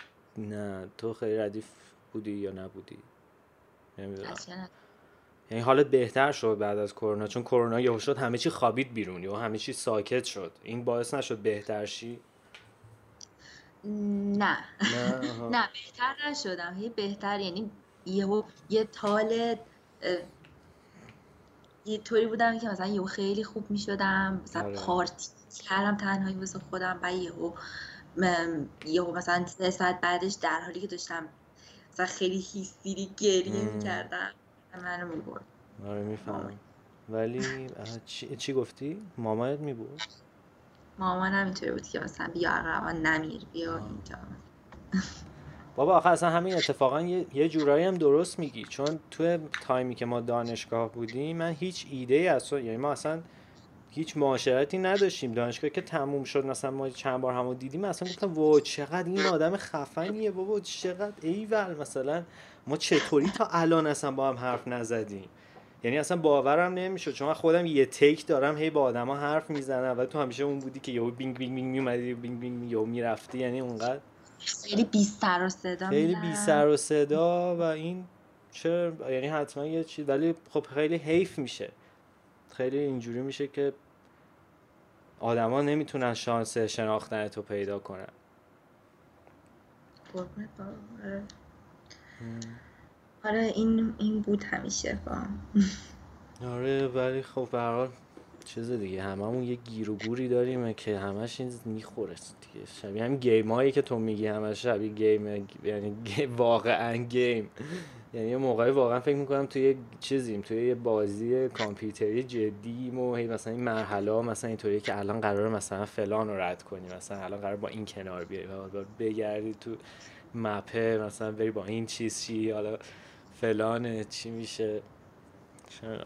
نه تو خیلی ردیف بودی یا نبودی؟ نمی‌دونم. یعنی حالت بهتر شد بعد از کرونا؟ چون کرونا یهو شد همه چی خوابید بیرون یا همه چی ساکت شد. این باعث نشد بهتر شی؟ نه. نه؟ بهتر نشدم. هی بهتر یعنی یهو یه تال یه طوری بودم که مثلا یهو خیلی خوب می شدم مثلا آره. پارتی کردم تنهایی واسه خودم و یهو یهو مثلا سه ساعت بعدش در حالی که داشتم مثلا خیلی هیستیری گریه کردم منو می‌برد. آره می‌فهمم. ولی چی, چی گفتی؟ مامانت می‌برد؟ مامانم اینطوری بود که مثلا بیا عقبا نمیر بیا اینجا. بابا آخه اصلا همین اتفاقا یه, یه جورایی هم درست میگی. چون تو تایمی که ما دانشگاه بودیم من هیچ ایده ای از یعنی ما اصلا هیچ معاشرتی نداشتیم. دانشگاه که تموم شد مثلا ما چند بار همو دیدیم اصلا گفتم وا چقدر این آدم خفنیه بابا چقدر ایول. مثلا ما چطوری تا الان اصلا با هم حرف نزدیم؟ یعنی اصلا باورم نمی‌شد. چون من خودم یه تیک دارم هی با آدما حرف می‌زنم و تو همیشه اون بودی که یهو بینگ بینگ بینگ میومدی بینگ بینگ یهو می‌رفتی. یعنی اونقدر خیلی بی سر و صدا خیلی بی سر و صدا و این چه یعنی حتما یه چیز ولی خب خیلی حیف میشه. خیلی اینجوری میشه که آدما نمی‌تونن شانس شناختن تو پیدا کنن. آره. آره این این بود همیشه با. آره ولی خب به چیز دیگه هممون یه گیر و گوری داریم که همش این می‌خوره دیگه. شبیه همین گیم هایی که تو میگی همش شبیه گیم یعنی واقعا گیم. یعنی یه موقعی واقعا فکر می‌کنم توی یه چیزیم توی یه بازی کامپیوتری جدی و هی مثلا این مرحله مثلا اینطوریه که الان قرار مثلا فلان رو رد کنی مثلا الان قرار با این کنار بیای و بگردی تو مپه مثلا بری با این چیز چی حالا فلان چی میشه. چرا؟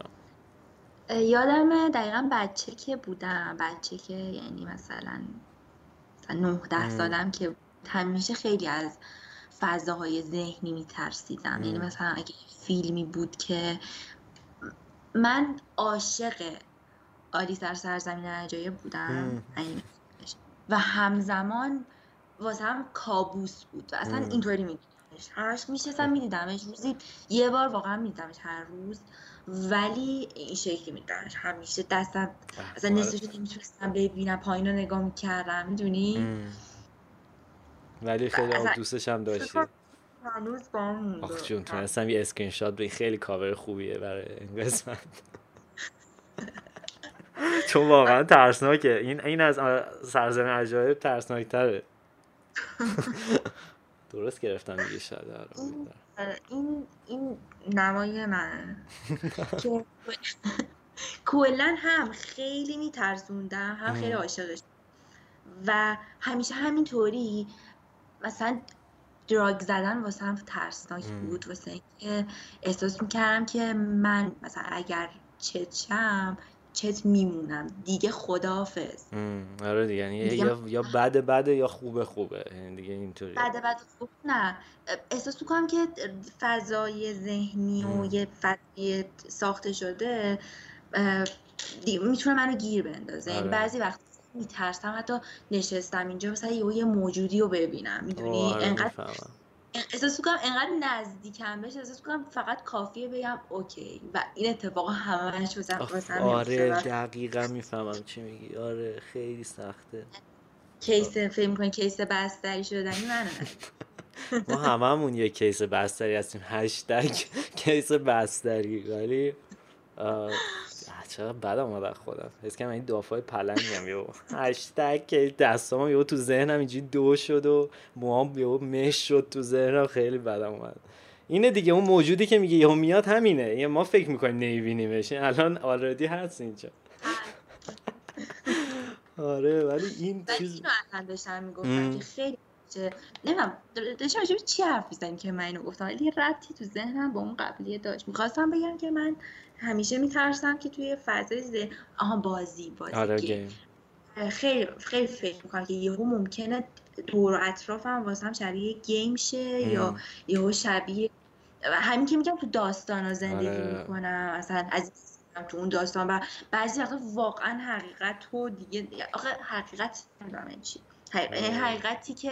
یادم دقیقا بچه که بودم بچه که یعنی مثلا نه ده سالم که همیشه خیلی از فضاهای ذهنی میترسیدم. یعنی مثلا اگه فیلمی بود که من عاشق آلی سر سرزمین عجایب بودم. و همزمان واسه هم کابوس بود. و اصلا اینطوری میدیدمش هرش میشستم میدیدمش. روزی یه بار واقعا میدیدمش هر روز. ولی این شکلی میدیدمش. همیشه دستم اصلا نصفش نمی‌تونستم ببینم پایین رو نگاه می‌کردم. می‌دونی؟ ولی خیلی دوستش هم داشتی. هنوز با آخ جون تونستم یه اسکرین شات به خیلی کاور خوبیه برای این قسمت. چون واقعا ترسناکه. این این از سرزمین عجایب ترسناک تره درست گرفتم دیگه شاید این این نمای من کلا هم خیلی میترسوندم هم خیلی عاشقش و همیشه همینطوری مثلا دراگ زدن واسه هم ترسناک بود. واسه اینکه احساس می‌کردم که من مثلا اگر چچم چت میمونم. دیگه خداحافظ. آره دیگه. یعنی یا یا بده بده یا خوبه خوبه. یعنی دیگه اینطوری بده بده خوب نه. احساس می‌کنم که فضای ذهنی و یه فضای ساخته شده می‌تونه منو گیر بندازه. یعنی آره. بعضی وقت میترسم حتی نشستم اینجا مثلا یه موجودی رو ببینم می‌دونی؟ آره، انقدر احساس می‌کنم انقدر نزدیکم بهش احساس می‌کنم فقط کافیه بگم OK. و این اتفاق همش واسه آره دقیقا می‌فهمم چی میگی. آره خیلی سخته. case فکر می‌کنی case بستری شدنی منو ما هممون یه case بستری هستیم. هشتگ case بستری ولی چقدر بد آمد خودم. حس کنم این دافای پلنگم یو هشتگ که دستام یو تو ذهنم اینجوری دو شد و موام یو مش شد تو ذهنم. خیلی بد اومد. اینه دیگه اون موجودی که میگه یهو میاد همینه. یه ما فکر می‌کنیم نمیبینیمش. الان آلردی هست اینجا. آره. ولی این چیز اینو اصلا داشتم می‌گفتم که خیلی نمی‌دونم داشتم چی حرف می‌زنیم که من اینو گفتم. ولی ربطی تو ذهنم با اون قبلیه داشت. می‌خواستم بگم که من همیشه میترسم که توی فضای ذهن آها بازی بازی آره خیلی خیلی فکر می‌کنم که یهو ممکنه دور و اطرافم واسم شبیه گیم شه یا یهو شبیه همین که میگم تو داستان زندگی آره. می‌کنم اصلا از تو اون داستان و بعضی وقتا واقعا حقیقت تو دیگه آخه حقیقت نمی‌دونم چی آره. حقیقتی که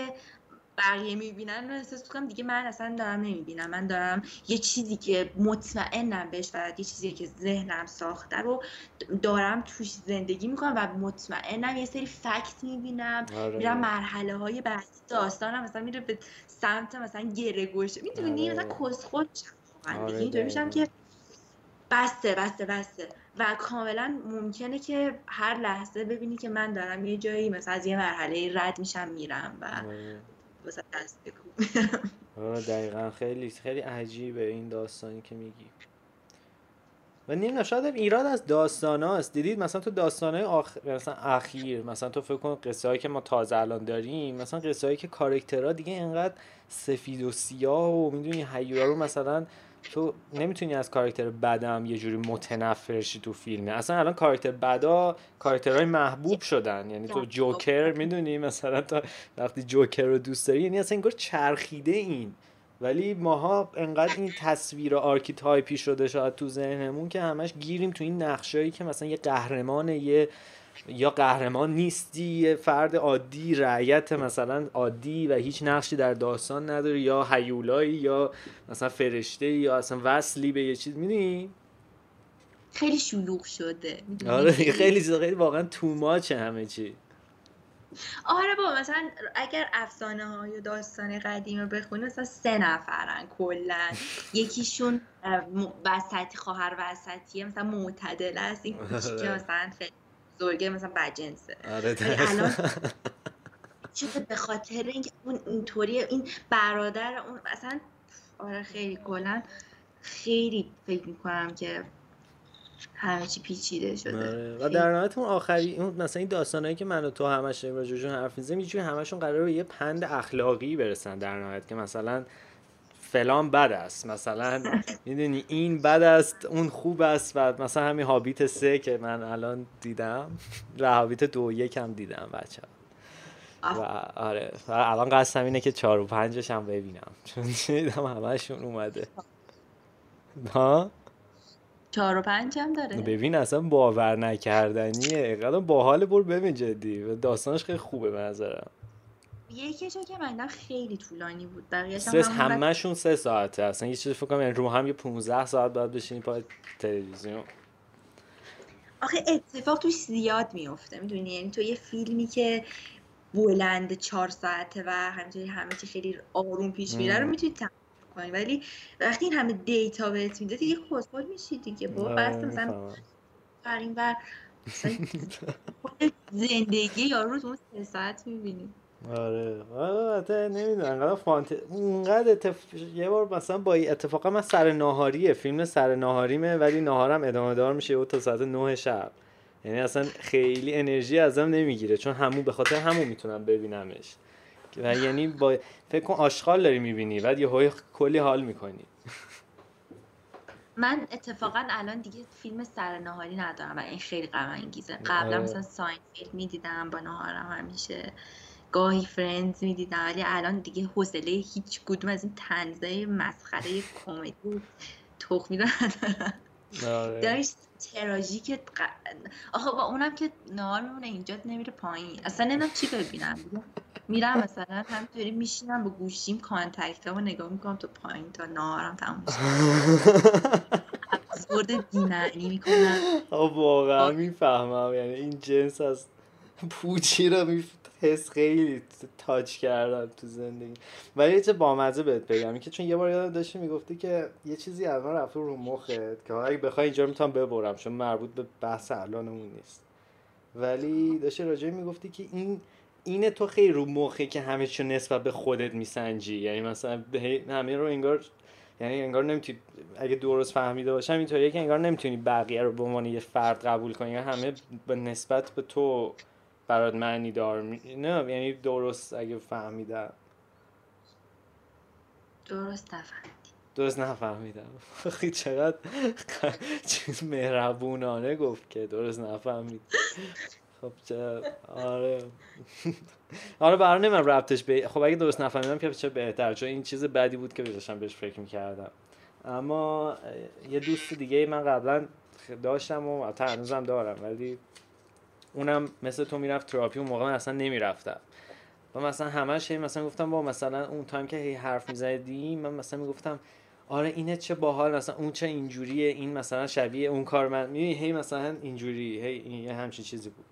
بقیه می‌بینن رو احساس کنم دیگه من اصلا دارم نمی‌بینم. من دارم یه چیزی که مطمئنم بهش و یه چیزی که ذهنم ساخته رو دارم توش زندگی می‌کنم و مطمئنم یه سری فکت می‌بینم. آره. میرم مرحله های بعدی داستانم مثلا میره به سمت مثلا گره گوشه می‌دونی؟ آره. مثلا کس خود آره اینطوری میشم که بسته بسته بسته و کاملا ممکنه که هر لحظه ببینی که من دارم یه جایی مثلا از یه مرحله رد میشم میرم و آره دقیقا. خیلی خیلی عجیبه این داستانی که میگی. و نیم شاید ایراد از داستان هاست دیدید مثلا تو داستان آخ... مثلا اخیر مثلا تو فکر کن قصه هایی که ما تازه الان داریم مثلا قصه هایی که کارکترها دیگه اینقدر سفید و سیاه و می‌دونی هیورا رو مثلا تو نمی‌تونی از کاراکتر بدم یه جوری متنفر شی تو فیلمه اصلا الان کاراکتر بدا کاراکترهای محبوب شدن. یعنی تو جوکر می‌دونی مثلا تا وقتی جوکر رو دوست داری یعنی اصلا انگار چرخیده این. ولی ماها انقدر این تصویر archetype ی شده شاید تو ذهنمون که همش گیریم تو این نقشایی که مثلا یه قهرمان یه یا قهرمان نیستی یه فرد عادی رعیت مثلا عادی و هیچ نقشی در داستان نداری یا هیولایی یا مثلا فرشته یا اصلا وصلی به یه چیز. می‌دونی؟ خیلی شلوغ شده. آره خیلی خیلی واقعا تو ماچه همه چی. آره با مثلا اگر افسانه های یا داستان قدیم رو بخونی مثلا سه نفرن کلا. یکیشون وسطی خواهر وسطیه مثلا معتدل است. این که آره. مثلا خیلی زورگه مثلا بجنسه آره الان چیز به خاطر اینکه اون اینطوری این برادر اون اصلا آره خیلی کلا خیلی فکر می‌کنم که همه چی پیچیده شده. آره. و در نهایت اون آخری اون مثلا این داستانایی که من و تو همش راجعشون حرف می‌زنیم یه همشون قراره به یه پند اخلاقی برسن در نهایت که مثلا فلان بد است. مثلا می‌دونی این بد است اون خوب است و مثلا همین هابیت سه که من الان دیدم. و هابیت دو یکم دیدم بچه. و آره و الان قصدم اینه که چهار و پنجش هم ببینم. چون دیدم همشون اومده. ها؟ چهار و پنج هم داره؟ ببین اصلا باور نکردنیه. با باحال بر ببین جدی. داستانش خیلی خوبه به نظرم. یکیشو که من خیلی طولانی بود. بقیه سه همشون سه ساعته اصلا یه چیزی فکر کنم یعنی رو هم یه 15 ساعت باید بشینی پای تلویزیون. آخه اتفاق توش زیاد میفته می‌دونی؟ یعنی تو یه فیلمی که بلند چهار ساعته و همینطوری همه چی خیلی آروم پیش میره رو می‌تونی تمام کنی. ولی وقتی این همه دیتا بهت میده دیگه خودخود میشی دیگه. با بس مثلا بر این بر زندگی یارو تو سه ساعت می‌بینی. آره. البته نمی‌دونم انقدر فانت اونقدر اتف... یه بار مثلا با اتفاقا من سر ناهاریه. فیلم سر ناهاریمه ولی ناهارم ادامه دار میشه و تا ساعت 9 شب. یعنی اصلا خیلی انرژی ازم نمی‌گیره چون همون به خاطر همون می‌تونم ببینمش. و یعنی با فکر کن آشغال داری می‌بینی بعد یه های کلی حال می‌کنی. من اتفاقا الان دیگه فیلم سر نهاری ندارم و این خیلی غم انگیزه قبلا مثلا Seinfeld می‌دیدم با نهارم همیشه. گاهی Friends می‌دیدم ولی الان دیگه حوصله هیچ کدوم از این تنزای مسخره کمدی تخمی ندارم آره. داریش tragic آخه با اونم که نهار میمونه اینجا نمیره پایین. اصلا نمی‌دونم چی ببینم میرم مثلا همینطوری میشینم با گوشیم کانتکت رو نگاه می‌کنم تو پایین تا نهارم تموم ابزورد بینعنی می‌کنم. واقعا می‌فهمم. یعنی این جنس از پوچی رو می حس خیلی تاچ کردم تو زندگی. ولی چه بامزه بهت بگم. که چون یه بار یادم داشتی می‌گفتی که یه چیزی اول رفته رو مخت که اگه بخوای اینجا می‌تونم ببرم چون مربوط به بحث الانمون نیست. ولی داشتی راجعه می‌گفتی که این اینه تو خیلی رو مخه که همه چی نسبت به خودت میسنجی. یعنی مثلا همه رو انگار یعنی انگار نمی‌تونی اگه درست فهمیده باشم اینطوریه که انگار نمی‌تونی بقیه رو به عنوان یه فرد قبول کنی. یعنی همه به نسبت به تو برات معنی دار نه یعنی درست اگه فهمیدم. درست نفهمیدم درست نفهمیدم. خیلی چقدر چیز مهربونانه گفت که درست نفهمید. خب چه آره. آره برای نمیم ربطش به خب اگه درست نفهمیدم که چه بهتر چون این چیز بدی بود که داشتم بهش فکر می‌کردم. اما یه دوست دیگه من قبلا داشتم و تا هنوزم دارم ولی اونم مثل تو می‌رفت تراپی اون موقع من اصلا نمی‌رفتم. و مثلا همش مثلا گفتم با مثلا اون تایم که هی حرف می‌زدیم من مثلا می‌گفتم آره اینه چه باحال مثلا اون چه اینجوریه این مثلا شبیه اون کار من. هی مثلا اینجوری هی این همچین چیزی بود.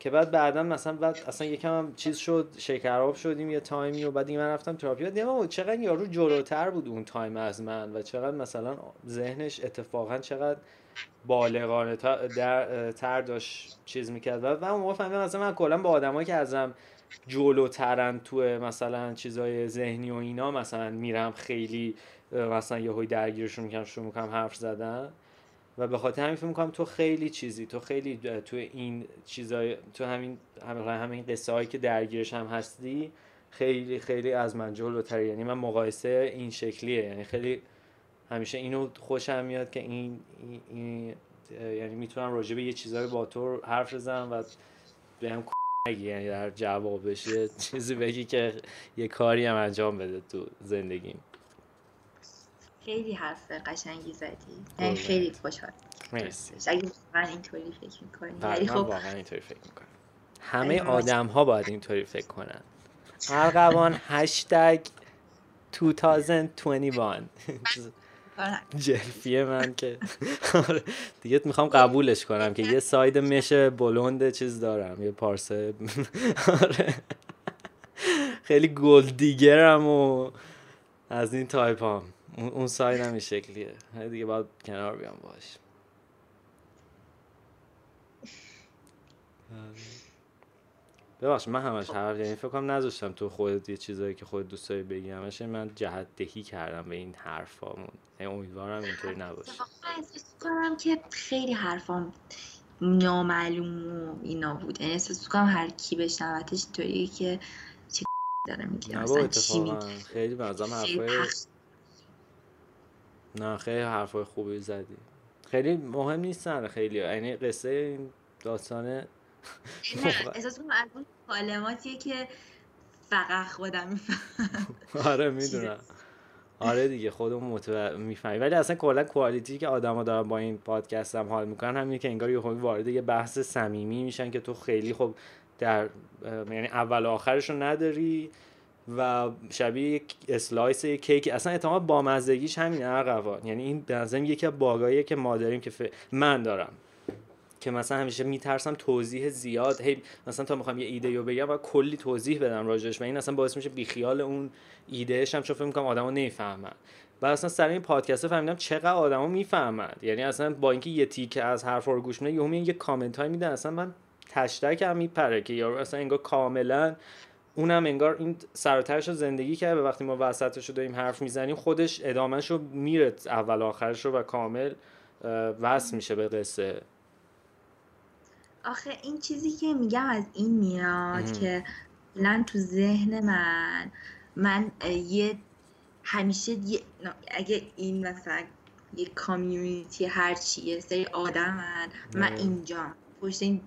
که بعد بعدا مثلا بعد اصلا یکم هم چیز شد شکراب شدیم یه تایمی و بعد من رفتم تراپی دیدم چقدر یارو جلوتر بود اون تایم از من و چقدر مثلا ذهنش اتفاقا چقدر بالغانه در تر داشت چیز می‌کرد. و اون موقع فهمیدم مثلا من کلا با آدمایی که ازم جلوترن تو مثلا چیزای ذهنی و اینا مثلا میرم خیلی مثلا یهو درگیرشون می‌کنم شروع می‌کنم حرف زدن. و به خاطر همین فکر می‌کنم تو خیلی چیزی تو خیلی تو این چیزای تو همین همین همین قصه هایی که درگیرش هم هستی خیلی خیلی از من جلوتری یعنی من مقایسه این شکلیه. یعنی خیلی همیشه اینو خوشم میاد که این, این, یعنی می‌تونم راجع به یه چیزایی با تو حرف بزنم و بهم نگی یعنی در جوابش یه چیزی بگی که یه کاری هم انجام بده تو زندگیم. خیلی حرف قشنگی زدی. یعنی خیلی خوشحال. مرسی. اگه واقعا اینطوری فکر می‌کنی بله، ولی خب واقعا اینطوری فکر می‌کنم. همه آدم ها باید اینطوری فکر کنن. ارقوان هشتگ 2021 جلفیه من که. آره، دیگه می‌خوام قبولش کنم که یه ساید مشه بلند چیز دارم یه پارسه. آره. خیلی گل دیگرم و از این تایپ هم اون ساید هم این شکلیه. دیگه باید کنار بیام باش. ببخش من همش حرف یعنی فکر کنم نذاشتم تو خودت یه چیزایی که خودت دوست داری بگی همش من جهت دهی کردم به این حرفامون. یعنی امیدوارم اینطوری نباشه. احساس کنم که خیلی حرفام نامعلوم و اینا بود. یعنی احساس کنم هر کی بشنوتش اینطوریه که چه داره میگه. مثلا چی خیلی بنظرم حرفای نه خیلی حرفای خوبی زدی. خیلی مهم نیستن خیلی. یعنی قصه این داستانه احساس کنم از اون کلماتیه که فقط خودم میفهم آره می‌دونم. آره دیگه خودمون متو... می‌فهمی ولی اصلا کلا کوالیتی که آدما دارن با این پادکست هم حال می‌کنن همینه که انگار یه وارد یه بحث صمیمی میشن که تو خیلی خب در یعنی اول و آخرش رو نداری و شبیه یک slice یک کیک اصلا احتمال بامزدگیش همین ارقوان یعنی این به نظرم یکی از باگاییه که ما داریم که من دارم. که مثلا همیشه میترسم توضیح زیاد هی مثلا تا می‌خوام یه ایده رو بگم و کلی توضیح بدم راجعش و این اصلا باعث میشه بیخیال اون ایدهش هم چون فکر می‌کنم آدما نمی‌فهمن. و اصلا سر این پادکست فهمیدم چقدر آدما می‌فهمن. یعنی اصلا با اینکه یه تیکه از حرفا رو گوش میدن یهو یه کامنت های میدن اصلا من تشتک هم میپره که یارو اصلا انگار کاملا اونم انگار این سراترش رو زندگی کرده. وقتی ما وسطش رو داریم حرف می‌زنیم خودش ادامهش رو میره اول آخرش رو و کامل وصل میشه به قصه. آخه این چیزی که میگم از این میاد که من تو ذهن من من یه همیشه اگه این مثلا یه کامیونیتی هرچی یه سری آدم من اینجا پشت این,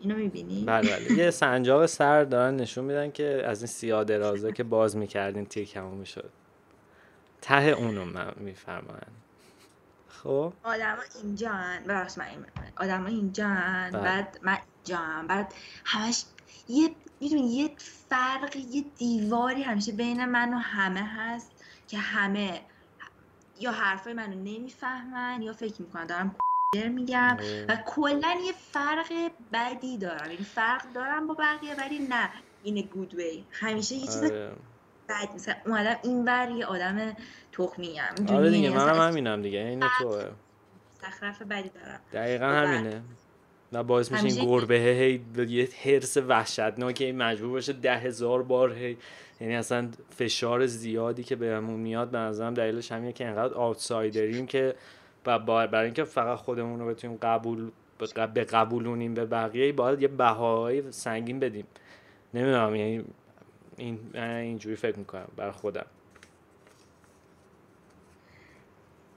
اینو می‌بینی؟ بله بله. یه سنجاق سر دارن نشون میدن که از این سیاه درازه که باز می‌کردین تیکمون می‌شد. ته اونو من میفرمان خب؟ آدم اینجا ببخش من آدم اینجا بله. بعد من اینجا بعد همش یه می‌دونی یه فرق یه دیواری همیشه بین من و همه هست که همه یا حرفای منو نمی‌فهمن یا فکر می‌کنن. دارم میگم و کلا یه فرق بدی دارم. یعنی فرق دارم با بقیه ولی نه. این گود وی همیشه یه چیز آره. بد مثلا اومدم این ور یه آدم تخمی هم آره دیگه منم همینم دیگه این توه. سخرف بدی دارم. دقیقا همینه. و باعث میشه این گربه هی یه حرس وحشتناک مجبور باشه ده هزار بار هی یعنی اصلا فشار زیادی که بهمون میاد به نظرم دلیلش همینه که انقدر آوتسایدریم که برای اینکه فقط خودمون رو بتونیم قبول به قبولونیم به بقیه باید یه بهایی سنگین بدیم. نمی‌دونم یعنی این اینجوری فکر می‌کنم برای خودم.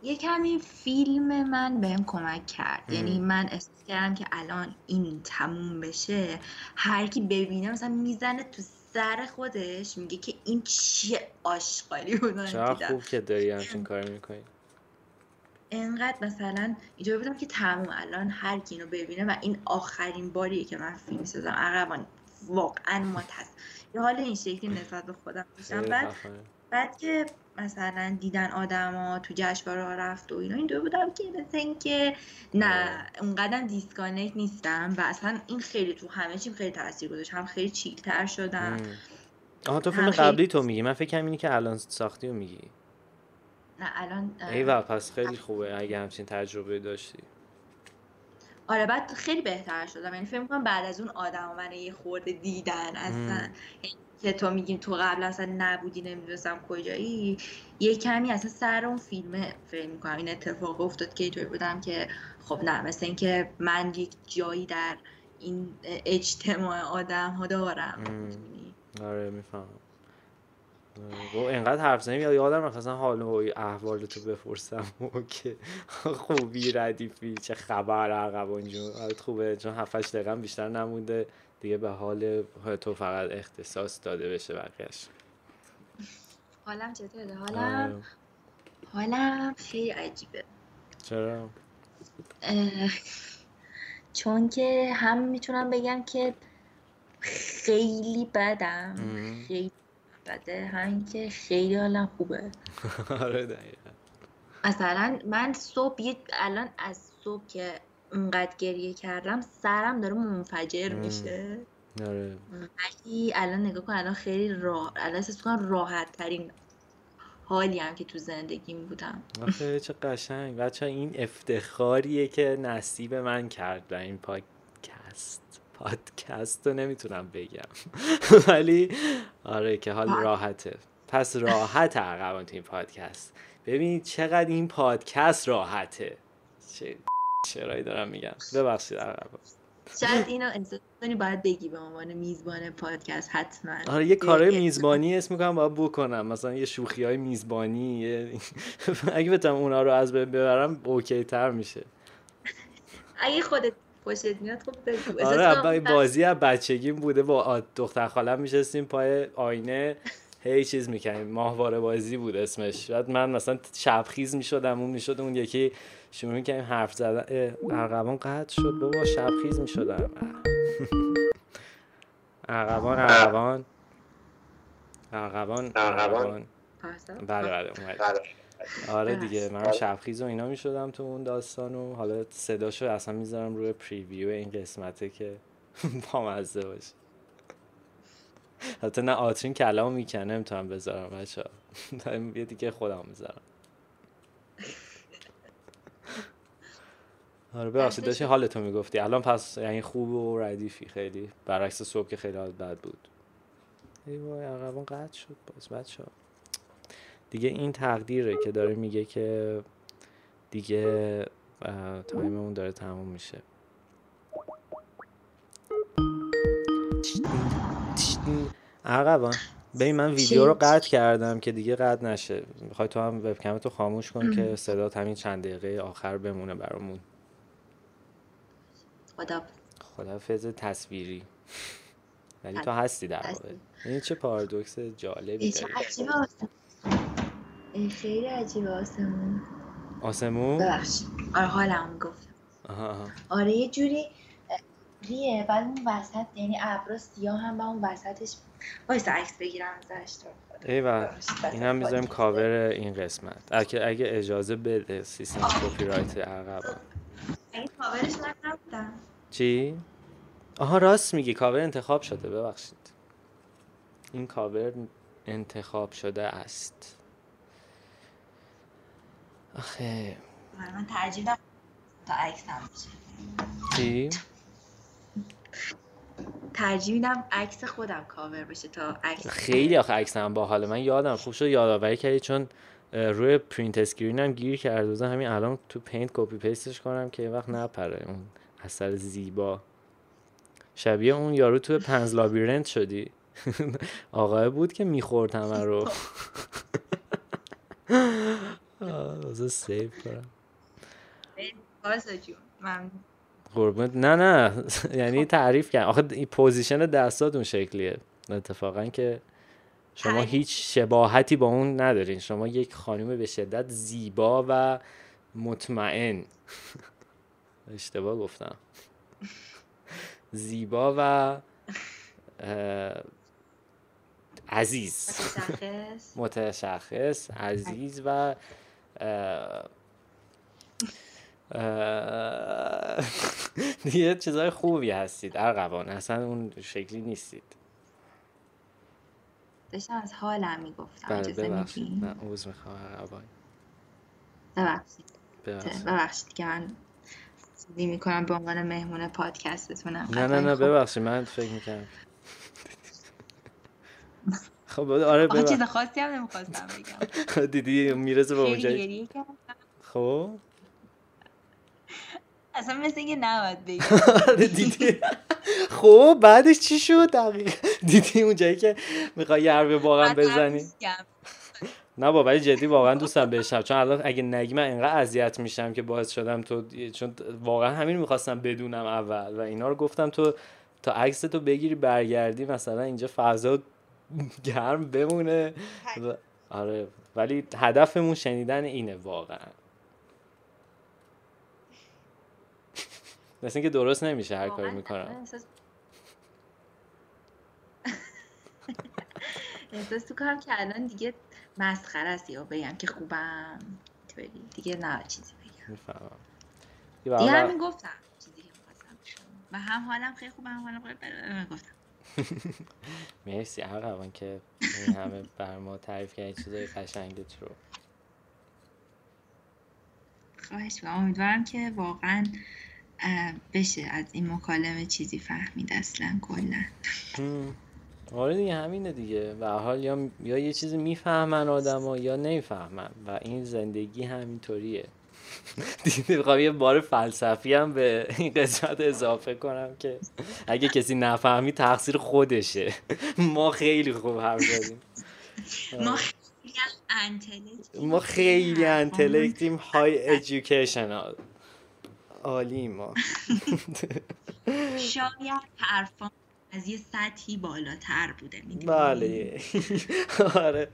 یه کمی فیلم من بهم کمک کرد. یعنی من احساس کردم که الان این تموم بشه. هر کی ببینه مثلا می‌زنه تو سر خودش میگه که این چیه آشغالی بودن چرا خوب که داری همچین کار می‌کنی. انقدر مثلا اینجا بودم که تموم. الان هر کی اینو ببینه و این آخرین باریه که من فیلم سازم. عقبان واقعا متس یه حال این شکلی نسبت به خودم داشتم. بعد بعد که مثلا دیدن آدما تو جشنواره رفت و اینا. این دو بودم که مثل که نه اونقدر disconnect نیستم و اصلا این خیلی تو همه چیم خیلی تاثیر گذاشت. هم خیلی chill تر شدم. آها تو فیلم قبلی تو میگی. من فکر اینی که الان ساختی و میگی. نه الان ایوه پس خیلی خوبه اگه همچین تجربه داشتی. آره بعد خیلی بهتر شدم. یعنی فکر می‌کنم بعد از اون آدم من یه خورده دیدن اصلا. که تو میگیم تو قبل اصلا نبودی نمی‌دونستم کجایی. یه کمی اصلا سر اون فیلم فکر می‌کنم. این اتفاق افتاد که اینطوری بودم که خب نه مثل اینکه من یک جایی در این اجتماع آدم ها دارم آره می‌فهمم. و اینقدر حرف زنیم یا یادم اصلا حال و احوال تو بپرسم. و که خوبی ردیفی چه خبر عقب اونجا خوبه چون 7 دقیقه بیشتر نمونده. دیگه به حال تو فقط اختصاص داده بشه بقیهش حالم چطوره؟ حالم؟ آره. حالم خیلی عجیبه. چرا؟ چون که هم می‌تونم بگم که خیلی بدم. خیلی بده. همین که خیلی حالم خوبه. آره دقیقا. مثلا من صبح الان از صبح که اونقدر گریه کردم سرم داره منفجر میشه. آره. ولی الان نگاه کن الان خیلی راه الان احساس کنم راحت ترین حالی هم که تو زندگیم بودم. آخه چه قشنگ. بچه این افتخاریه که نصیب من کرد این پادکست پادکست رو نمی‌تونم بگم. ولی آره که حال راحته. پس راحت عقبان تو این پادکست. ببینید چقدر این پادکست راحته. چرایی دارم میگم ببخشید عقبان شاید اینو انسانی باید بگی به عنوان میزبان پادکست حتما. آره یه کارهای میزبانی اسم می‌کنم باید بکنم. مثلا یه شوخی های میزبانی اگه بتونم اونا رو از ببرم اوکی تر میشه. اگه خودت خوشت میاد خب بگو. آره بازی از بچگیم بوده با دختر خالم میشستیم پای آینه. هی چیز می‌کنیم ماهواره بازی بود اسمش. بعد من مثلا شبخیز می‌شدم اون می‌شد اون یکی شروع می‌کنیم حرف زدن. ارغوان قطع شد. بابا شبخیز می‌شدم ارغوان ارغوان ارغوان ارغوان بله بله آره دیگه من شبخیز و اینا می‌شدم تو اون داستان و حالا صداشو اصلا می‌ذارم روی پریویو این قسمته که بامزه باشه. حتی نه آترین کلام می‌کنه نمی‌تونم بذارم بچه یه دیگه خودم می‌ذارم. آره ببخشید داشتی حالتو می‌گفتی. الان پس یعنی خوب و ردیفی خیلی. برعکس صبح که خیلی حالت بد بود. ای وای عقبان قطع شد باز بچه دیگه این تقدیره که داره میگه که دیگه تایممون داره تموم میشه. عقبان ببین من ویدیو رو قطع کردم که دیگه قطع نشه. می‌خوای تو هم وبکم تو خاموش کن که صدا همین چند دقیقه آخر بمونه برامون. خدا. خدافظ تصویری. ولی تو هستی در واقع. این چه پارادوکس جالبی چه عجیبه خیلی عجیبه آسمون. آسمون؟ ببخشید. آره حالم گفت. آره یه جوری ریه. بعد اون وسط یعنی ابرا سیاه هم با اون وسطش وایسا عکس بگیرم ازش. تو ایول این هم می‌ذاریم کاور این قسمت. اگه, اگه اجازه بده سیستم کپی رایت عقب این کاورش نبودم چی؟ آها راست میگی. کاور انتخاب شده ببخشید. این کاور انتخاب شده است. آخه. آره، من ترجیح تا عکس هم چی؟ ترجیح میدم عکس خودم کاور بشه تا عکس خیلی آخه عکس هم باحال من یادم خوب شد یادآوری کردی چون روی print screen هم گیر کرده بودم. همین الان تو Paint copy paste ش کنم که یه وقت نپره اون اثر زیبا. شبیه اون یارو تو Pan's Labyrinth شدی. آقای بود که می‌خورد همه رو. آه save کنم. قربونت. نه نه. یعنی تعریف کرد آخه position دستات اون شکلیه. اتفاقا که شما هیچ شباهتی با اون ندارین. شما یک خانم به شدت زیبا و مطمئن. اشتباه گفتم. زیبا و عزیز. متشخص. عزیز و دیگه چیزای خوبی هستید. ارغوان اصلا اون شکلی نیستید. داشتم از حالم می‌گفتم. بله ببخشید. من عوض می‌خوام. ببخشید. ببخشید. که من چیزی می‌کنم به عنوان مهمون پادکستتونم. نه نه نه خب. ببخشید. من فکر می‌کنم خب آره ببخشید. چیز خاصی هم نمی‌خواستم بگم. دیدی می‌رسه به اونجایی. خب؟ اصلا مثل اینکه نباید بگم. دیدی. خب بعدش چی شد؟ دقیقا. دیدی اونجایی که می‌خوای یه واقعا بزنی؟ نه با ولی جدی واقعا دوستم بشم چون الان اگه نگی من اینقدر اذیت میشم که باعث شدم تو چون واقعا همین می‌خواستم بدونم اول و اینا رو گفتم تو تا عکس تو بگیری برگردی مثلا اینجا فضا گرم بمونه. آره. ولی هدفمون شنیدن اینه واقعا. مثل اینکه درست نمیشه هر کاری می‌کنم. احساس تو کارم که الان دیگه مسخره است یا بگم که خوبم. دیگه نه چیزی بگم. می‌فهمم. دیگه همین گفتم. چیزی که و هم حالم خیلی خوبه هم حالم خیلی گفتم. مرسی عقبان که این همه بر ما تعریف کردی چیزای قشنگت رو. خواهش امیدوارم که واقعا بشه از این مکالمه چیزی فهمید اصلا کلا. آره دیگه همینه دیگه. و حال یا, یا یه چیزی می‌فهمن آدم یا نمی‌فهمن و این زندگی همینطوریه. دیگه می‌خوام یه بار فلسفی هم به این قسمت اضافه کنم که اگه کسی نفهمی تقصیر خودشه. ما خیلی خوب حرف زدیم. ما خیلی انتلکتیم های ادویکیشنال عالی ما. شاید حرفان از یه سطحی بالاتر بوده بله. آره.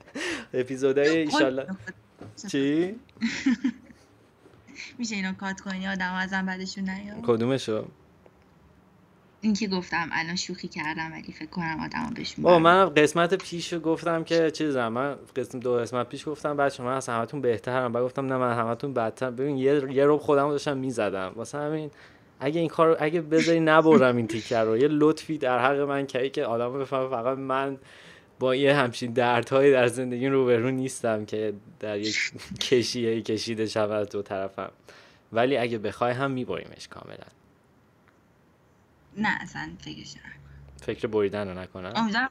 اپیزودهای ایشالله چی؟ میشه اینو کات کنی؟ آدم ازم بعدشون نیاد. کدومشو؟ این که گفتم الان شوخی کردم ولی فکر کنم آدم بهشون با من قسمت پیش گفتم که چیزم من قسم دو قسمت پیش گفتم بچه من از همتون بهترم. بعد گفتم نه من همتون بدتر ببین یه یه رو خودم داشتم می‌زدم. واسه همین اگه این کار اگه بذاری نبرم این تیکر رو. یه لطفی در حق من کردی که آدم بفهمه فقط من با یه همچین دردهایی در زندگی روبرو نیستم که در یک کشیه کشیده شود دو طرفم. ولی اگه بخوای هم میبریمش کاملا. نه اصلا فکرش فکر بریدن رو نکنم. امیدوارم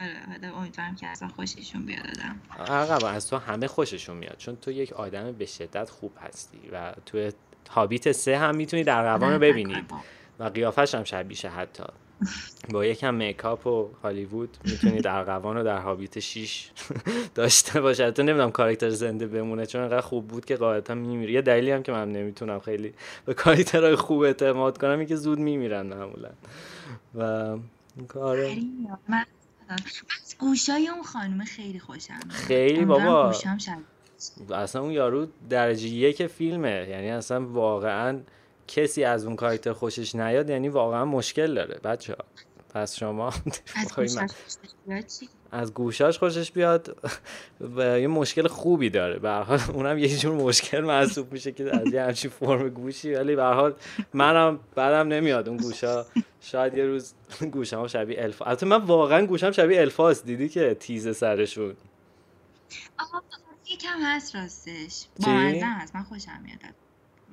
آره امیدوارم که اصلا خوششون بیاد آدم. از تو همه خوششون میاد. چون تو یک آدم به شدت خوب هستی و تو هابیت سه هم می‌تونی در روان رو ببینید و قیافش هم شبیشه حتی. با یکم میکاپ و هالیوود می‌تونید ارغوان رو در هابیت 6 داشته باشه تو نمی‌دونم کاراکتر زنده بمونه چون انقدر خوب بود که قاعدتا میمیره. یه دلیلی هم که من نمی‌تونم خیلی به کاراکترهای خوب اعتماد کنم این که زود میمیرن معمولا. و کار من از گوشای اون خانم خیلی خوشم خیلی بابا. اصلا اون یارو درجه یک فیلمه. یعنی اصلا واقعا کسی از اون کاراکتر خوشش نیاد یعنی واقعا مشکل داره. بچه ها پس شما از گوشاش خوشش بیاد یه مشکل خوبی داره. به حال اونم یه جور مشکل محسوب میشه که از یه همچین فرم گوشی. ولی به حال منم بعدم نمیاد اون گوشا. شاید یه روز گوشم شبیه الفا البته من واقعا گوشم شبیه الفاس دیدی که تیز سرشون. یکم هست راستش. بامزه هست. من خوشم میاد.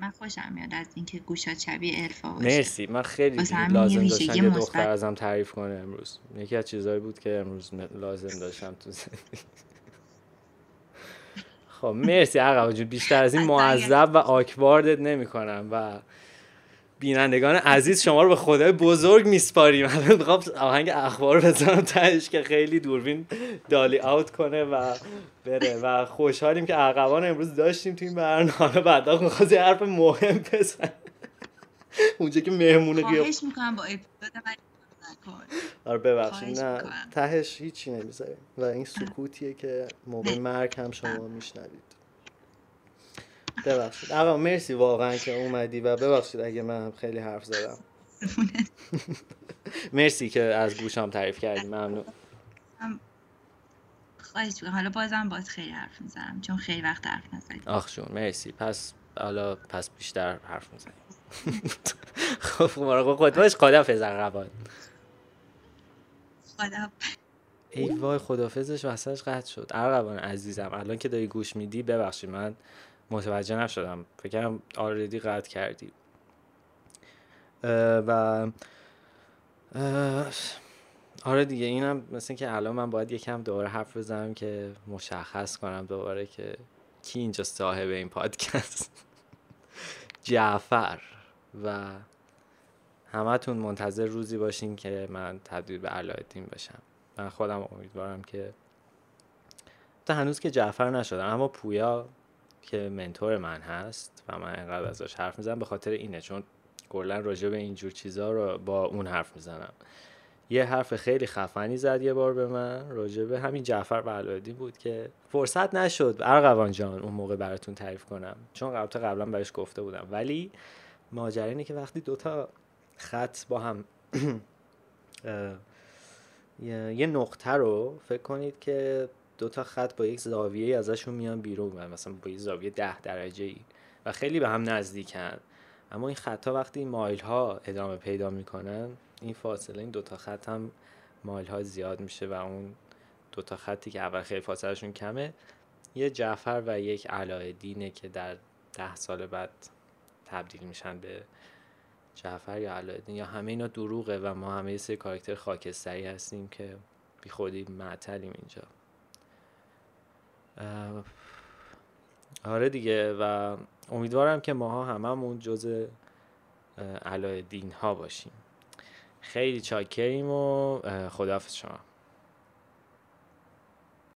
من خوشم میاد از اینکه گوشات شبیه الفا باشه. مرسی. من خیلی لازم داشتم یه دختر ازم تعریف کنه امروز. یکی از چیزهایی بود که امروز لازم داشتم تو زندگی خب مرسی. عقب بیشتر از این معذب و آکواردت نمی کنم و بینندگان عزیز شما رو به خدای بزرگ میسپاریم. الان می‌خوام آهنگ اخبار بزنم تهش که خیلی دوربین دالی آوت کنه و بره. و خوشحالیم که عقبان امروز داشتیم تو این برنامه. بعدا می‌خواست حرف مهم بزن اونجا که مهمونه خواهش می‌کنم با آره ببخشید. نه تهش هیچی نمی‌ذاریم. و این سکوتیه که موقع مرگ هم شما میشنوید. ببخشید. آقا مرسی واقعا که اومدی و ببخشید اگه من خیلی حرف زدم. مرسی که از گوشم تعریف کردی. ممنون. خواهش حالا بازم باز خیلی حرف می‌زنم چون خیلی وقت حرف نزدیم آخ جون مرسی. پس حالا پس بیشتر حرف می‌زنیم. خب مراقب خود باش. خدافظ اقربان ای وای خدافظش وسطش قطع شد. ارغوان عزیزم الان که داری گوش میدی ببخشید. من متوجه نشدم. فکرم آردی قطع کردی. و آره دیگه اینم مثل که الان من باید یکم دوباره حرف بزنم که مشخص کنم دوباره که کی اینجا صاحب این پادکست. جعفر. و همتون منتظر روزی باشین که من تبدیل به علایالدین بشم. من خودم امیدوارم که تا هنوز که جعفر نشدم اما پویا که منتور من هست و من انقدر ازش حرف می‌زنم به خاطر اینه چون کلا راجع به اینجور چیزها رو با اون حرف می‌زنم. یه حرف خیلی خفنی زد یه بار به من راجع به همین جعفر بلادی بود که فرصت نشد. ارغوان جان اون موقع براتون تعریف کنم. چون قبل قبلا بهش گفته بودم. ولی ماجرا اینه که وقتی دوتا خط با هم یه نقطه رو فکر کنید که دو تا خط با یک زاویه ازشون میان بیرون مثلا با یک زاویه ده درجه ای و خیلی به هم نزدیکن. اما این خطها وقتی مایل ها ادامه پیدا می‌کنن این فاصله این دوتا خط هم مایل ها زیاد میشه و اون دوتا خطی که اول خیلی فاصلهشون کمه یه جعفر و یک علایالدینه که در ده سال بعد تبدیل میشن به جعفر یا علایالدین یا همه اینا دروغه و ما همه سری کاراکتر خاکستری هستیم که بی خودی معطلیم اینجا. آره دیگه و امیدوارم که ماها هممون جز علایالدین ها باشیم. خیلی چاکریم و خداحافظ شما.